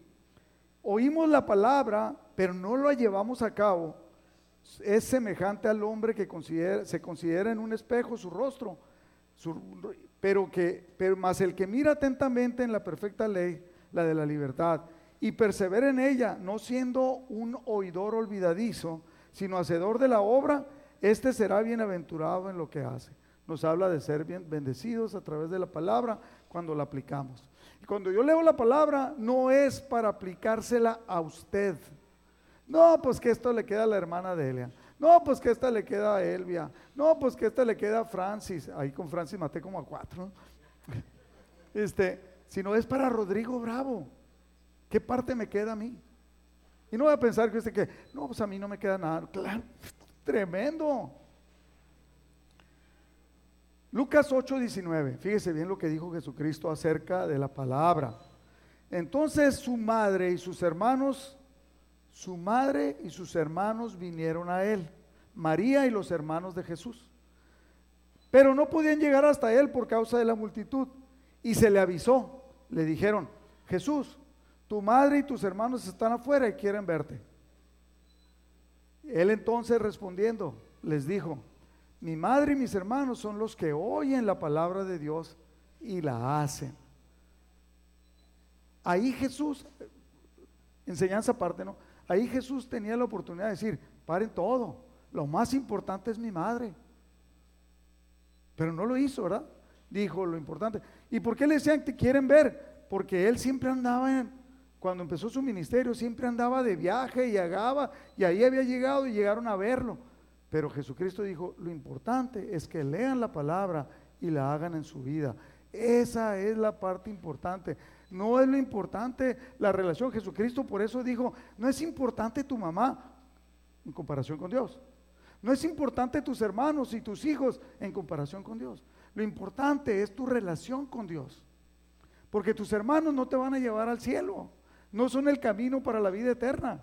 oímos la palabra, pero no lo llevamos a cabo, es semejante al hombre que se considera en un espejo su rostro, pero que, pero más el que mira atentamente en la perfecta ley, la de la libertad, y persevera en ella, no siendo un oidor olvidadizo, sino hacedor de la obra, este será bienaventurado en lo que hace. Nos habla de ser bien bendecidos a través de la palabra cuando la aplicamos. Y cuando yo leo la palabra, no es para aplicársela a usted no, pues que esto le queda a la hermana de Elia. No, pues que esta le queda a Elvia. No, pues que esta le queda a Francis. Ahí con Francis maté como a cuatro. Este, si no es para Rodrigo Bravo. ¿Qué parte me queda a mí? Y no voy a pensar que usted que, no, pues a mí no me queda nada. Claro, tremendo. Lucas 8:19, fíjese bien lo que dijo Jesucristo acerca de la palabra. Entonces su madre y sus hermanos, su madre y sus hermanos vinieron a él, María y los hermanos de Jesús. Pero no podían llegar hasta él por causa de la multitud. Y se le avisó, le dijeron, Jesús, tu madre y tus hermanos están afuera y quieren verte. Él entonces respondiendo les dijo, mi madre y mis hermanos son los que oyen la palabra de Dios y la hacen. Ahí Jesús, enseñanza aparte, ¿no? Ahí Jesús tenía la oportunidad de decir, paren todo, lo más importante es mi madre. Pero no lo hizo, ¿verdad? Dijo lo importante. ¿Y por qué le decían que quieren ver? Porque él siempre andaba en, cuando empezó su ministerio, siempre andaba de viaje y llegaba, y ahí había llegado y llegaron a verlo. Pero Jesucristo dijo, lo importante es que lean la palabra y la hagan en su vida. Esa es la parte importante. No es lo importante la relación. Jesucristo por eso dijo, no es importante tu mamá en comparación con Dios. No es importante tus hermanos y tus hijos en comparación con Dios. Lo importante es tu relación con Dios. Porque tus hermanos no te van a llevar al cielo. No son el camino para la vida eterna.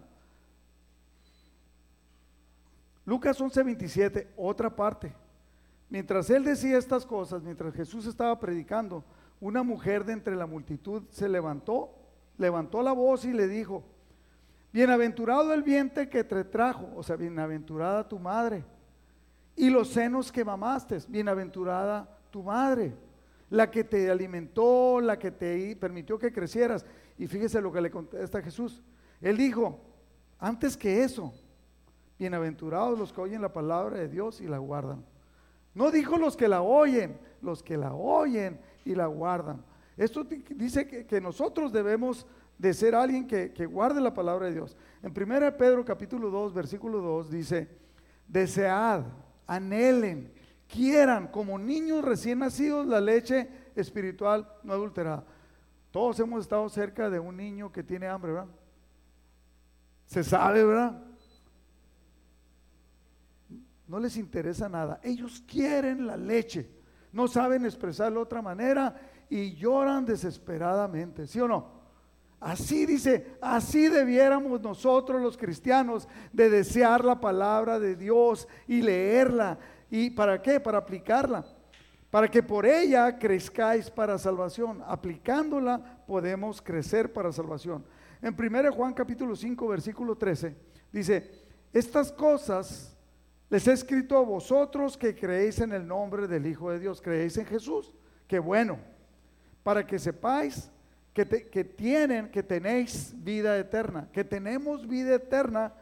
Lucas 11:27, otra parte. Mientras él decía estas cosas, mientras Jesús estaba predicando, una mujer de entre la multitud se levantó, levantó la voz y le dijo, bienaventurado el vientre que te trajo, o sea, bienaventurada tu madre, y los senos que mamaste, bienaventurada tu madre, la que te alimentó, la que te permitió que crecieras. Y fíjese lo que le contesta Jesús. Él dijo, antes que eso, Bienaventurados los que oyen la palabra de Dios y la guardan. No dijo los que la oyen, los que la oyen y la guardan. Esto dice que, nosotros debemos de ser alguien que, guarde la palabra de Dios. En 1 Pedro capítulo 2, versículo 2 dice, desead, anhelen, quieran como niños recién nacidos la leche espiritual no adulterada. Todos hemos estado cerca de un niño que tiene hambre, ¿verdad? Se sabe, ¿verdad? No les interesa nada. Ellos quieren la leche, no saben expresarlo de otra manera y lloran desesperadamente, ¿sí o no? Así dice, así debiéramos nosotros los cristianos de desear la palabra de Dios y leerla. ¿Y para qué? Para aplicarla. Para que por ella crezcáis para salvación. Aplicándola podemos crecer para salvación. En 1 Juan capítulo 5 versículo 13 dice, estas cosas les he escrito a vosotros que creéis en el nombre del Hijo de Dios, creéis en Jesús. Qué bueno, para que sepáis que, tienen, que tenéis vida eterna, que tenemos vida eterna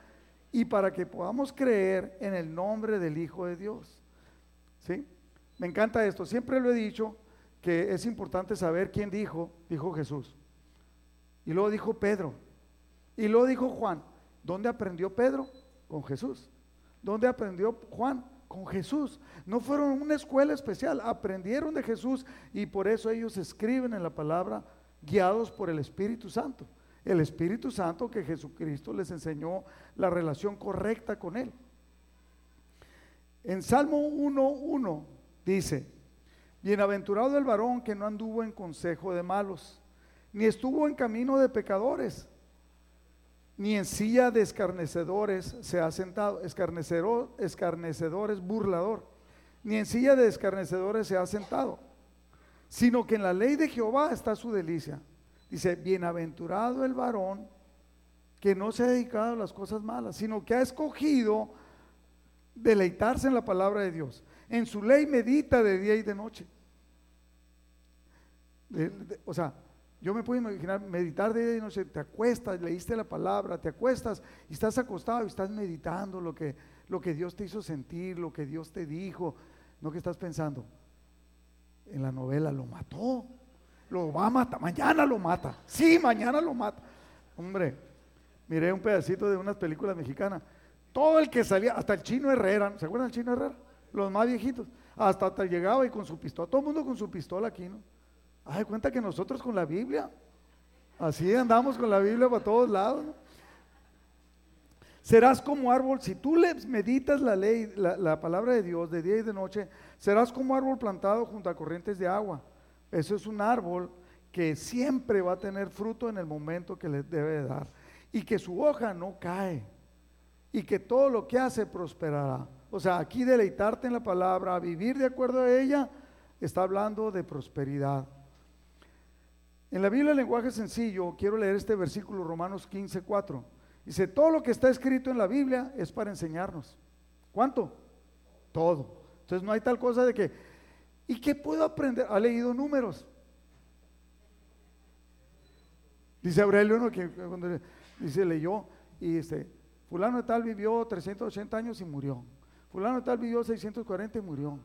y para que podamos creer en el nombre del Hijo de Dios. ¿Sí? Me encanta esto, siempre lo he dicho que es importante saber quién dijo, dijo Jesús. Y luego dijo Pedro. Y luego dijo Juan. ¿Dónde aprendió Pedro? Con Jesús. ¿Dónde aprendió Juan? Con Jesús. No fueron una escuela especial, aprendieron de Jesús y por eso ellos escriben en la palabra guiados por el Espíritu Santo. El Espíritu Santo que Jesucristo les enseñó la relación correcta con Él. En Salmo 1.1 dice, Bienaventurado el varón que no anduvo en consejo de malos, ni estuvo en camino de pecadores ni en silla de escarnecedores se ha sentado, escarnecedores burlador, ni en silla de escarnecedores se ha sentado, sino que en la ley de Jehová está su delicia. Dice, bienaventurado el varón que no se ha dedicado a las cosas malas, sino que ha escogido deleitarse en la palabra de Dios. En su ley medita de día y de noche. o sea, yo me puedo imaginar meditar de y noche, te acuestas, leíste la palabra, te acuestas y estás acostado y estás meditando lo que, lo que Dios te hizo sentir, lo que Dios te dijo, no que estás pensando, en la novela lo mató, lo va a matar, mañana lo mata, sí, mañana lo mata. Hombre, miré un pedacito de unas películas mexicanas, todo el que salía, hasta el chino Herrera, ¿se acuerdan del chino Herrera? Los más viejitos, hasta, hasta llegaba y con su pistola, todo el mundo con su pistola aquí, ¿no? Ay, cuenta que nosotros con la Biblia, así andamos con la Biblia para todos lados. Serás como árbol, si tú le meditas la ley, la, palabra de Dios de día y de noche, serás como árbol plantado junto a corrientes de agua. Eso es un árbol que siempre va a tener fruto en el momento que le debe dar. Y que su hoja no cae. Y que todo lo que hace prosperará. O sea, aquí deleitarte en la palabra, vivir de acuerdo a ella, está hablando de prosperidad. En la Biblia, el lenguaje sencillo, quiero leer este versículo, Romanos 15, 4. Dice, todo lo que está escrito en la Biblia es para enseñarnos. ¿Cuánto? Todo. Entonces no hay tal cosa de que, ¿y qué puedo aprender? ¿Ha leído números? Dice Aurelio, ¿no? que cuando dice, leyó, y dice, fulano de tal vivió 380 años y murió. Fulano de tal vivió 640 y murió.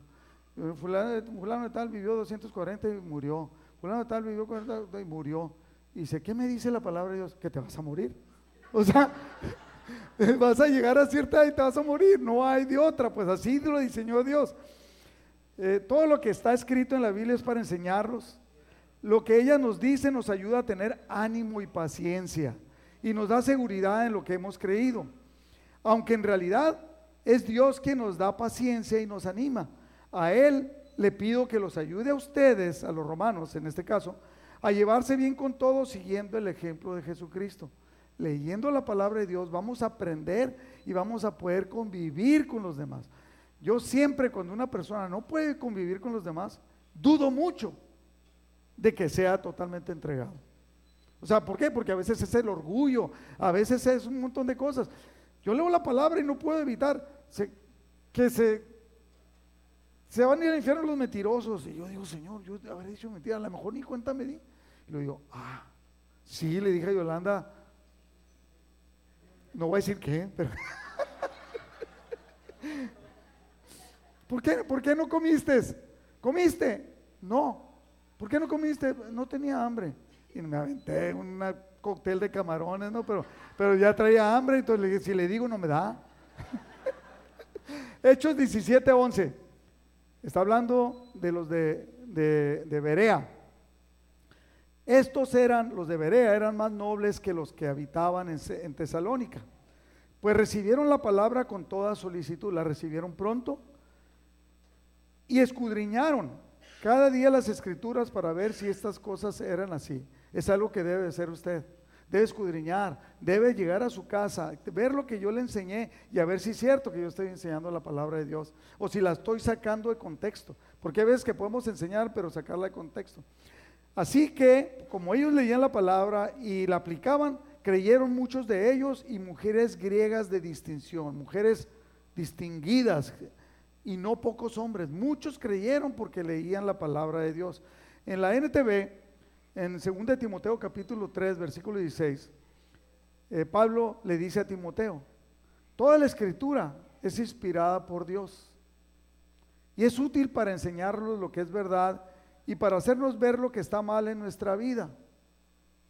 Fulano, fulano de tal vivió 240 y murió. Fulano tal vivió 40 y murió. Y dice, ¿qué me dice la palabra de Dios? Que te vas a morir. O sea, vas a llegar a cierta edad y te vas a morir, no hay de otra, pues así lo diseñó Dios. Eh, todo lo que está escrito en la Biblia es para enseñarlos. Lo que ella nos dice nos ayuda a tener ánimo y paciencia y nos da seguridad en lo que hemos creído. Aunque en realidad es Dios quien nos da paciencia y nos anima. A Él le pido que los ayude a ustedes, a los romanos en este caso, a llevarse bien con todos siguiendo el ejemplo de Jesucristo leyendo la palabra de Dios, vamos a aprender y vamos a poder convivir con los demás. Yo siempre cuando una persona no puede convivir con los demás, dudo mucho de que sea totalmente entregado. O sea, ¿por qué? Porque a veces es el orgullo, a veces es un montón de cosas. Yo leo la palabra y no puedo evitar que se, se van a ir al infierno los mentirosos. Y yo digo, Señor, yo habré dicho mentira, a lo mejor ni cuenta me di. Y le digo, ah, sí, le dije a Yolanda, no voy a decir qué, pero... ¿Por qué, ¿Por qué no comiste? ¿Comiste? No. ¿Por qué no comiste? No tenía hambre. Y me aventé un cóctel de camarones, ¿no? Pero, pero ya traía hambre, entonces si le digo no me da. Hechos 17, 11. Está hablando de los de, de, de Berea. Estos eran, los de Berea, eran más nobles que los que habitaban en, Tesalónica. Pues recibieron la palabra con toda solicitud, la recibieron pronto y escudriñaron cada día las escrituras para ver si estas cosas eran así. Es algo que debe hacer usted. Debe escudriñar, debe llegar a su casa, ver lo que yo le enseñé y a ver si es cierto que yo estoy enseñando la palabra de Dios o si la estoy sacando de contexto. Porque hay veces que podemos enseñar pero sacarla de contexto. Así que, como ellos leían la palabra y la aplicaban, creyeron muchos de ellos y mujeres griegas de distinción, mujeres distinguidas y no pocos hombres. Muchos creyeron porque leían la palabra de Dios. En la NTV, en 2 Timoteo capítulo 3, versículo 16, eh, Pablo le dice a Timoteo, toda la escritura es inspirada por Dios y es útil para enseñarnos lo que es verdad y para hacernos ver lo que está mal en nuestra vida.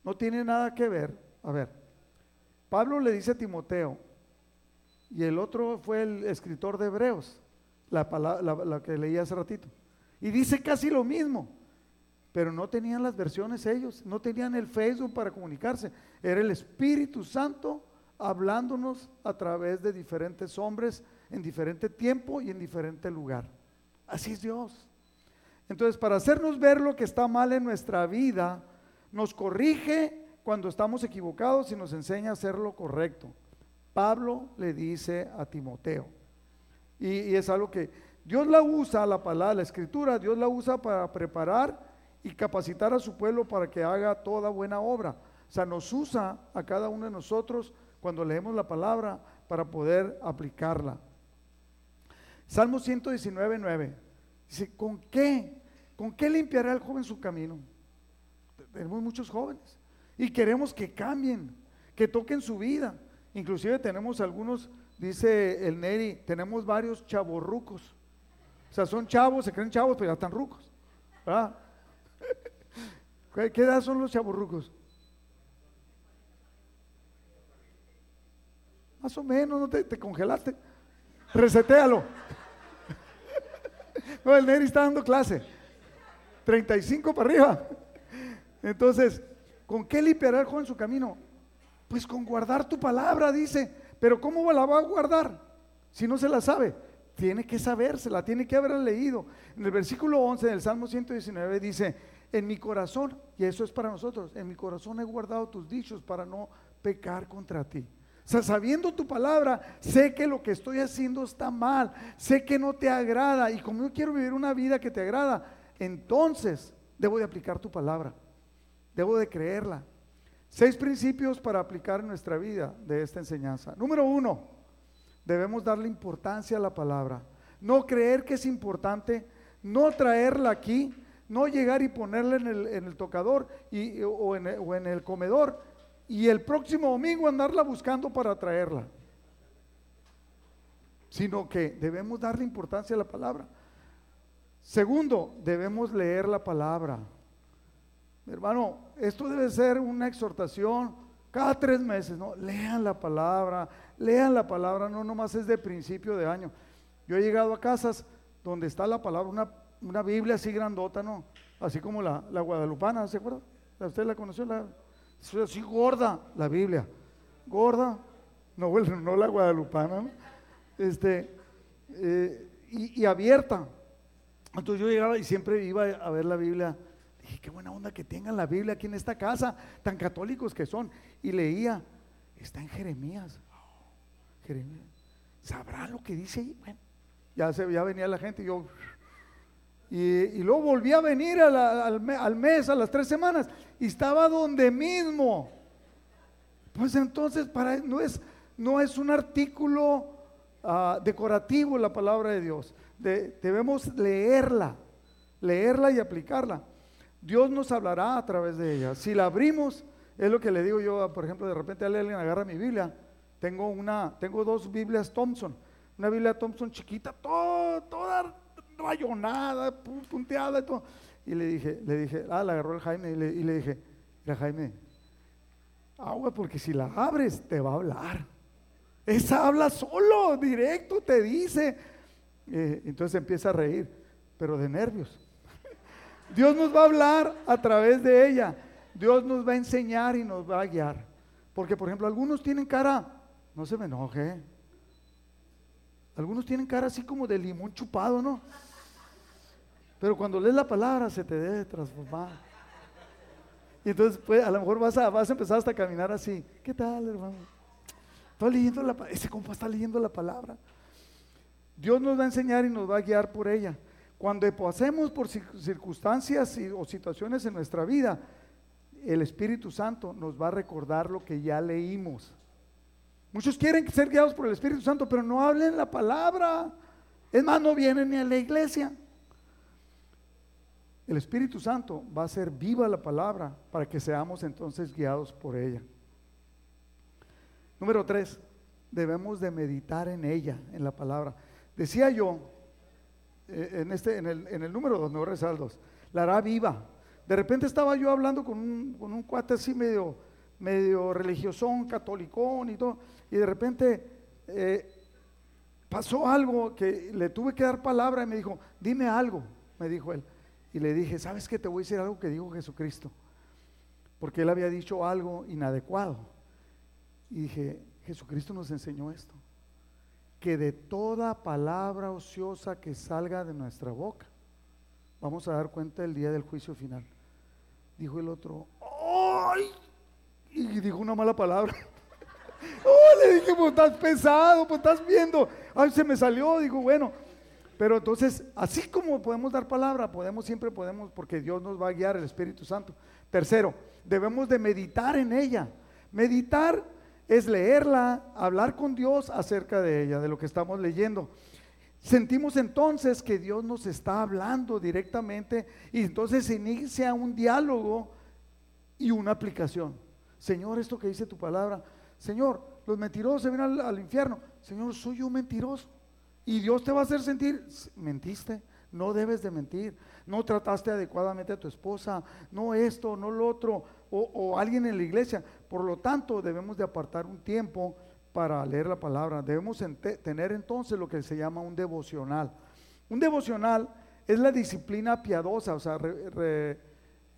No tiene nada que ver. A ver, Pablo le dice a Timoteo, y el otro fue el escritor de Hebreos, la, la, que leí hace ratito, y dice casi lo mismo, pero no tenían las versiones ellos, no tenían el Facebook para comunicarse, era el Espíritu Santo hablándonos a través de diferentes hombres en diferente tiempo y en diferente lugar. Así es Dios. Entonces, para hacernos ver lo que está mal en nuestra vida, nos corrige cuando estamos equivocados y nos enseña a hacer lo correcto. Pablo le dice a Timoteo, y, es algo que Dios la usa, la palabra, la escritura, Dios la usa para preparar y capacitar a su pueblo para que haga toda buena obra. O sea, nos usa a cada uno de nosotros cuando leemos la palabra para poder aplicarla. Salmo 119, 9. Dice, ¿con qué? ¿Con qué limpiará el joven su camino? Tenemos muchos jóvenes y queremos que cambien, que toquen su vida. Inclusive tenemos algunos, dice el Neri, tenemos varios chavorrucos. O sea, son chavos, se creen chavos, pero ya están rucos. ¿Qué edad son los chavorrucos? Más o menos, no te, te congelaste. Resetéalo. No, el Neri está dando clase. 35 para arriba. Entonces, ¿con qué limpiará el joven su camino? Pues con guardar tu palabra, dice, Pero ¿cómo la va a guardar si no se la sabe? Tiene que sabérsela, tiene que haberla leído. En el versículo 11 del Salmo 119 dice, en mi corazón, y eso es para nosotros, en mi corazón he guardado tus dichos para no pecar contra ti. O sea, sabiendo tu palabra, sé que lo que estoy haciendo está mal, sé que no te agrada y como yo quiero vivir una vida que te agrada, entonces debo de aplicar tu palabra, debo de creerla. Seis principios para aplicar en nuestra vida de esta enseñanza. Número uno, debemos darle importancia a la palabra. No creer que es importante, no traerla aquí, no llegar y ponerla en el, tocador y, o, en, o en el comedor y el próximo domingo andarla buscando para traerla. Sino que debemos darle importancia a la palabra. Segundo, debemos leer la palabra. Hermano, esto debe ser una exhortación cada tres meses, ¿no? Lean la palabra, lean la palabra, no nomás es de principio de año. Yo he llegado a casas donde está la palabra, una, una Biblia así grandota, ¿no? Así como la, la guadalupana, ¿se acuerda? ¿Usted la conoció? La, así gorda la Biblia, gorda, no, bueno, no la guadalupana, este, eh, y, abierta. Entonces yo llegaba y siempre iba a ver la Biblia. Dije, qué buena onda que tengan la Biblia aquí en esta casa, tan católicos que son. Y leía, está en Jeremías. Jeremías. ¿Sabrá lo que dice ahí? Bueno, ya, se, ya venía la gente y yo... Y, luego volví a venir al, mes, a las tres semanas, y estaba donde mismo. Pues entonces para, no, es, no es un artículo ah, decorativo la palabra de Dios. debemos leerla, leerla y aplicarla. Dios nos hablará a través de ella. Si la abrimos, es lo que le digo yo, por ejemplo, de repente alguien agarra mi Biblia. Tengo, una, tengo dos Biblias Thompson. Una Biblia Thompson chiquita, toda rayonada, punteada y todo. Y le dije, le dije, ah, la agarró el Jaime y le, dije, mira Jaime, agua, porque si la abres te va a hablar. Esa habla solo, directo, te dice. Eh, entonces empieza a reír, pero de nervios. Dios nos va a hablar a través de ella. Dios nos va a enseñar y nos va a guiar. Porque, por ejemplo, algunos tienen cara, no se me enoje, algunos tienen cara así como de limón chupado, ¿no? Pero cuando lees la palabra se te debe transformar. Y entonces pues, a lo mejor vas a, vas a empezar hasta a caminar así. ¿Qué tal, hermano? Leyendo la Ese compa está leyendo la palabra. Dios nos va a enseñar y nos va a guiar por ella. Cuando pasemos por circunstancias o situaciones en nuestra vida, el Espíritu Santo nos va a recordar lo que ya leímos. Muchos quieren ser guiados por el Espíritu Santo, pero no hablen la palabra. Es más, no vienen ni a la iglesia. El Espíritu Santo va a ser viva la palabra para que seamos entonces guiados por ella. Número tres, debemos de meditar en ella, en la palabra. Decía yo, eh, en, este, en, el, en el número dos, no resaldos, la hará viva. De repente estaba yo hablando con un, con un cuate así medio, medio religiosón, catolicón y todo, y de repente eh, pasó algo que le tuve que dar palabra y me dijo, dime algo, me dijo él. Y le dije, ¿sabes qué? Te voy a decir algo que dijo Jesucristo. Porque él había dicho algo inadecuado. Y dije, Jesucristo nos enseñó esto. Que de toda palabra ociosa que salga de nuestra boca, vamos a dar cuenta el día del juicio final. Dijo el otro, ¡ay! Y dijo una mala palabra. Oh, le dije, pues estás pesado, pues estás viendo. Ay, se me salió. Digo, bueno. Pero entonces, así como podemos dar palabra, podemos, siempre podemos, porque Dios nos va a guiar, el Espíritu Santo. Tercero, debemos de meditar en ella. Meditar es leerla, hablar con Dios acerca de ella, de lo que estamos leyendo. Sentimos entonces que Dios nos está hablando directamente y entonces se inicia un diálogo y una aplicación. Señor, esto que dice tu palabra, Señor, los mentirosos se vienen al, infierno. Señor, soy yo mentiroso. Y Dios te va a hacer sentir, mentiste, no debes de mentir, no trataste adecuadamente a tu esposa, no esto, no lo otro, o, alguien en la iglesia. Por lo tanto, debemos de apartar un tiempo para leer la palabra. Debemos tener entonces lo que se llama un devocional. Un devocional es la disciplina piadosa, o sea,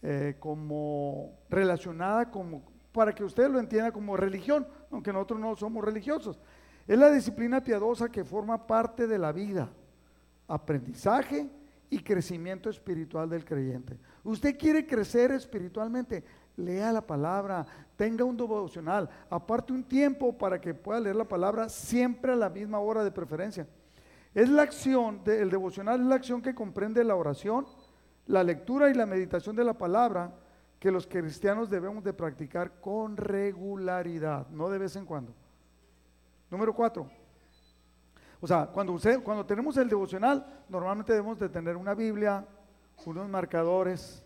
eh, como relacionada como para que usted lo entienda como religión, aunque nosotros no somos religiosos. Es la disciplina piadosa que forma parte de la vida, aprendizaje y crecimiento espiritual del creyente. Usted quiere crecer espiritualmente, lea la palabra, tenga un devocional, aparte un tiempo para que pueda leer la palabra siempre a la misma hora de preferencia. Es la acción, el devocional es la acción que comprende la oración, la lectura y la meditación de la palabra que los cristianos debemos de practicar con regularidad, no de vez en cuando. Número cuatro. O sea, cuando, usted, cuando tenemos el devocional, normalmente debemos de tener una Biblia, unos marcadores,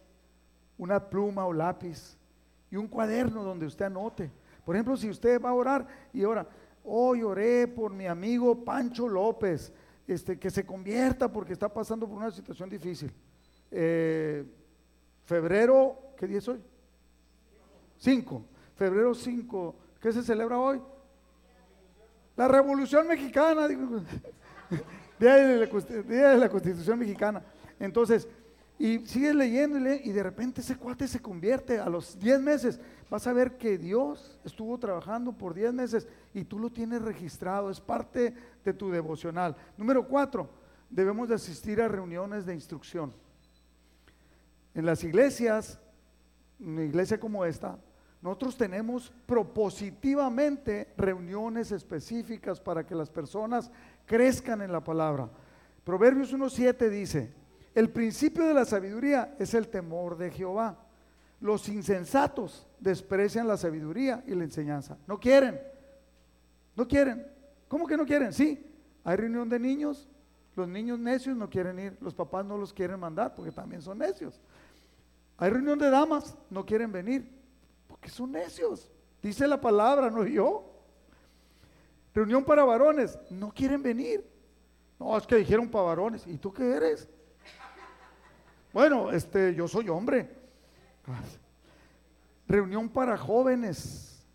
una pluma o lápiz y un cuaderno donde usted anote. Por ejemplo, si usted va a orar y ora, hoy oré por mi amigo Pancho López, este, que se convierta porque está pasando por una situación difícil. Eh, febrero, ¿qué día es hoy? 5. Febrero 5. ¿Qué se celebra hoy? La Revolución Mexicana. día, de la, Constitución Mexicana. Entonces, y sigues leyéndole y de repente ese cuate se convierte a los 10 meses. Vas a ver que Dios estuvo trabajando por 10 meses y tú lo tienes registrado, es parte de tu devocional. Número 4, debemos de asistir a reuniones de instrucción. En las iglesias, una iglesia como esta, nosotros tenemos propositivamente reuniones específicas para que las personas crezcan en la palabra. Proverbios 1.7 dice, el principio de la sabiduría es el temor de Jehová. Los insensatos desprecian la sabiduría y la enseñanza. No quieren, no quieren. ¿Cómo que no quieren? Sí, hay reunión de niños, los niños necios no quieren ir, los papás no los quieren mandar porque también son necios. Hay reunión de damas, no quieren venir porque son necios. Dice la palabra, no yo. Reunión para varones, no quieren venir. No, es que dijeron para varones. ¿Y tú qué eres? Bueno, este, yo soy hombre. Reunión para jóvenes.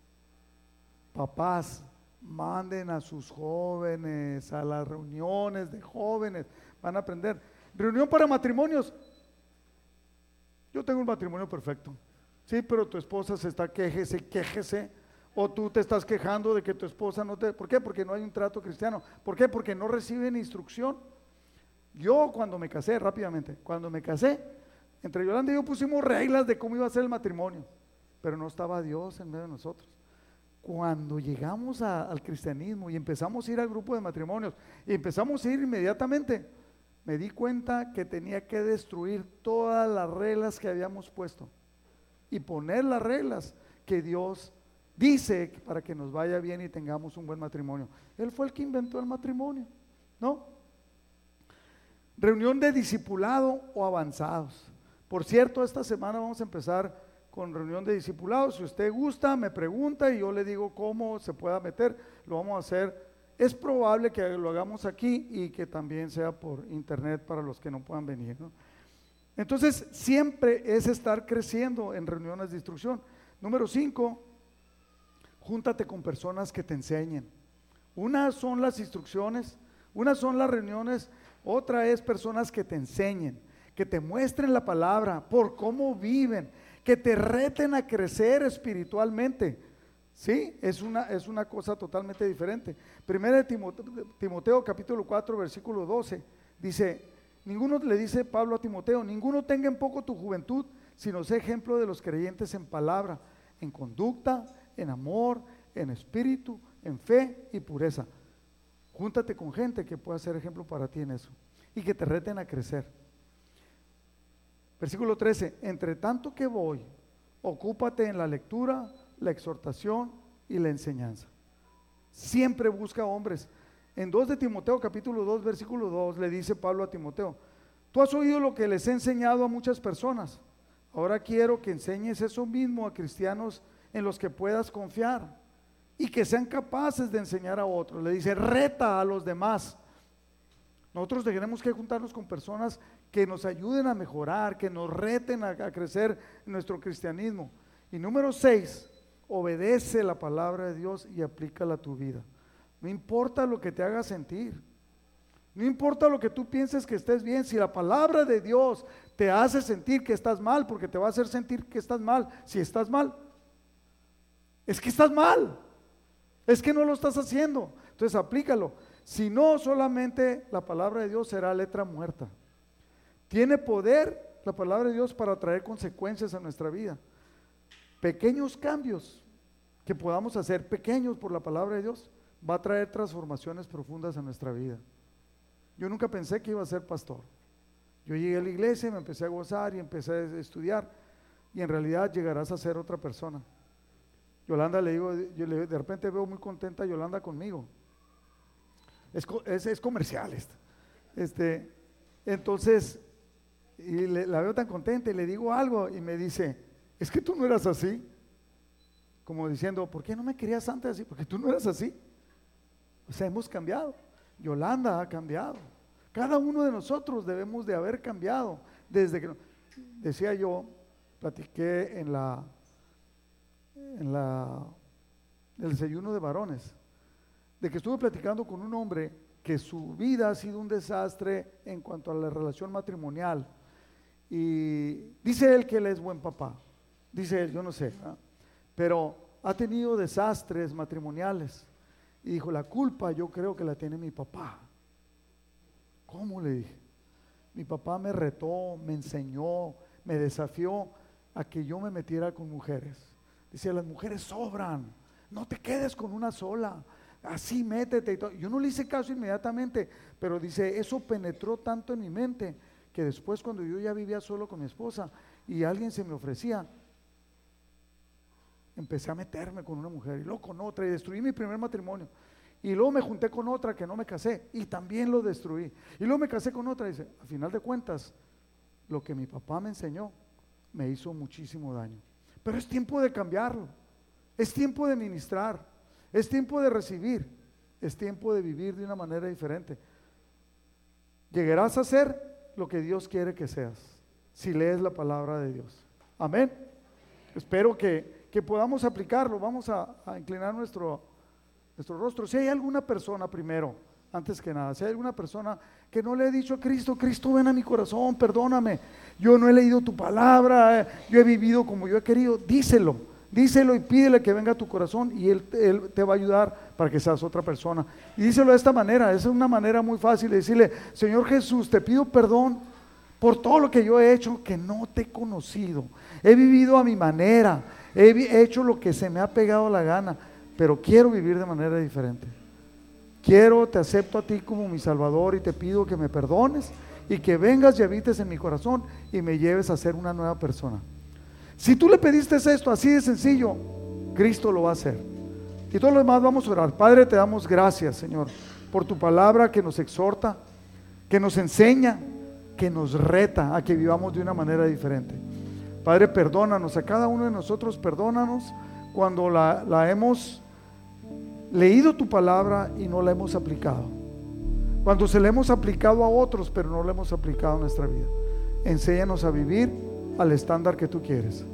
Papás, manden a sus jóvenes a las reuniones de jóvenes. Van a aprender. Reunión para matrimonios. Yo tengo un matrimonio perfecto. Sí, pero tu esposa se está quejese, quejese. O tú te estás quejando de que tu esposa no te... ¿Por qué? Porque no hay un trato cristiano. ¿Por qué? Porque no reciben instrucción. Yo cuando me casé, rápidamente, cuando me casé, entre Yolanda y yo pusimos reglas de cómo iba a ser el matrimonio, pero no estaba Dios en medio de nosotros. Cuando llegamos al cristianismo y empezamos a ir al grupo de matrimonios y empezamos a ir inmediatamente, me di cuenta que tenía que destruir todas las reglas que habíamos puesto y poner las reglas que Dios dice para que nos vaya bien y tengamos un buen matrimonio. Él fue el que inventó el matrimonio, ¿no? Reunión de discipulado o avanzados. Por cierto, esta semana vamos a empezar con reunión de discipulados. Si usted gusta, me pregunta y yo le digo cómo se pueda meter. Lo vamos a hacer. Es probable que lo hagamos aquí y que también sea por internet para los que no puedan venir. Entonces, siempre es estar creciendo en reuniones de instrucción. Número cinco, júntate con personas que te enseñen. Una son las instrucciones, una son las reuniones otra es personas que te enseñen, que te muestren la palabra por cómo viven, que te reten a crecer espiritualmente. Sí, es una, es una cosa totalmente diferente. Primero de Timoteo, Timoteo capítulo 4 versículo 12 dice, ninguno le dice Pablo a Timoteo, ninguno tenga en poco tu juventud, sino sé ejemplo de los creyentes en palabra, en conducta, en amor, en espíritu, en fe y pureza. Júntate con gente que pueda ser ejemplo para ti en eso y que te reten a crecer. Versículo 13, entre tanto que voy, ocúpate en la lectura, la exhortación y la enseñanza. Siempre busca hombres. En 2 de Timoteo capítulo 2 versículo 2 le dice Pablo a Timoteo, tú has oído lo que les he enseñado a muchas personas. Ahora quiero que enseñes eso mismo a cristianos en los que puedas confiar y que sean capaces de enseñar a otros. Le dice, reta a los demás. Nosotros tenemos que juntarnos con personas que nos ayuden a mejorar, que nos reten a, crecer nuestro cristianismo. Y número seis, obedece la palabra de Dios y aplícala a tu vida. No importa lo que te haga sentir. No importa lo que tú pienses que estés bien, si la palabra de Dios te hace sentir que estás mal, porque te va a hacer sentir que estás mal, si estás mal, Es que estás mal. Es que no lo estás haciendo. Entonces aplícalo. Si no, solamente la palabra de Dios será letra muerta. Tiene poder la palabra de Dios para traer consecuencias a nuestra vida. Pequeños cambios que podamos hacer, pequeños por la palabra de Dios, va a traer transformaciones profundas a nuestra vida. Yo nunca pensé que iba a ser pastor. Yo llegué a la iglesia, me empecé a gozar y empecé a estudiar y en realidad llegarás a ser otra persona. Yolanda le digo, yo de repente veo muy contenta a Yolanda conmigo. Es, es, comercial esto. Este, entonces, y la veo tan contenta y le digo algo y me dice, es que tú no eras así. Como diciendo, ¿por qué no me querías antes así? Porque tú no eras así. O sea, hemos cambiado. Yolanda ha cambiado. Cada uno de nosotros debemos de haber cambiado. Desde que, decía yo, platiqué en la, en la, el desayuno de varones, de que estuve platicando con un hombre que su vida ha sido un desastre en cuanto a la relación matrimonial. Y dice él que él es buen papá. Dice él, yo no sé. Pero ha tenido desastres matrimoniales. Y dijo, la culpa yo creo que la tiene mi papá. ¿Cómo le dije? Mi papá me retó, me enseñó, me desafió a que yo me metiera con mujeres. Dice, las mujeres sobran, no te quedes con una sola, así métete. Y todo. Yo no le hice caso inmediatamente, pero dice, eso penetró tanto en mi mente que después cuando yo ya vivía solo con mi esposa y alguien se me ofrecía, empecé a meterme con una mujer y luego con otra y destruí mi primer matrimonio. Y luego me junté con otra que no me casé y también lo destruí. Y luego me casé con otra y dice, a final de cuentas, lo que mi papá me enseñó me hizo muchísimo daño. Pero es tiempo de cambiarlo. Es tiempo de ministrar. Es tiempo de recibir. Es tiempo de vivir de una manera diferente. Llegarás a ser lo que Dios quiere que seas si lees la palabra de Dios. Amén. Espero que que podamos aplicarlo. Vamos a, inclinar nuestro, nuestro rostro. Si hay alguna persona primero, antes que nada, si hay alguna persona que no le he dicho a Cristo, Cristo ven a mi corazón, perdóname, yo no he leído tu palabra, eh, yo he vivido como yo he querido, díselo, díselo y pídele que venga a tu corazón y él, él, te va a ayudar para que seas otra persona. Y díselo de esta manera, es una manera muy fácil de decirle, Señor Jesús, te pido perdón por todo lo que yo he hecho que no te he conocido, he vivido a mi manera, He hecho lo que se me ha pegado la gana, pero quiero vivir de manera diferente. Quiero, te acepto a ti como mi Salvador y te pido que me perdones y que vengas y habites en mi corazón y me lleves a ser una nueva persona. Si tú le pediste esto así de sencillo, Cristo lo va a hacer. Y todos los demás vamos a orar. Padre, te damos gracias, Señor, por tu palabra que nos exhorta, que nos enseña, que nos reta a que vivamos de una manera diferente. Padre, perdónanos, a cada uno de nosotros perdónanos cuando la, hemos leído tu palabra y no la hemos aplicado. Cuando se la hemos aplicado a otros, pero no la hemos aplicado a nuestra vida. Enséñanos a vivir al estándar que tú quieres.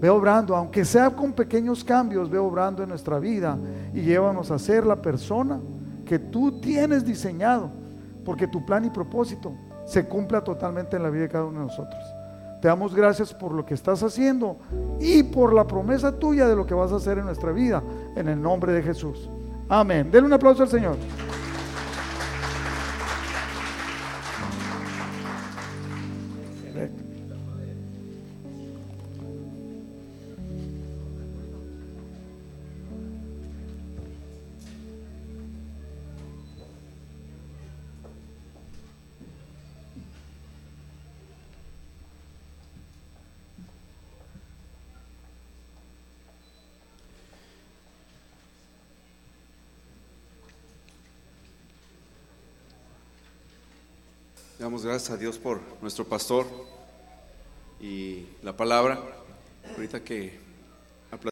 Ve obrando, aunque sea con pequeños cambios, ve obrando en nuestra vida y llévanos a ser la persona que tú tienes diseñado, porque tu plan y propósito se cumpla totalmente en la vida de cada uno de nosotros. Te damos gracias por lo que estás haciendo y por la promesa tuya de lo que vas a hacer en nuestra vida, en el nombre de Jesús. Amén. Denle un aplauso al Señor. Gracias a Dios por nuestro pastor y la palabra. Ahorita que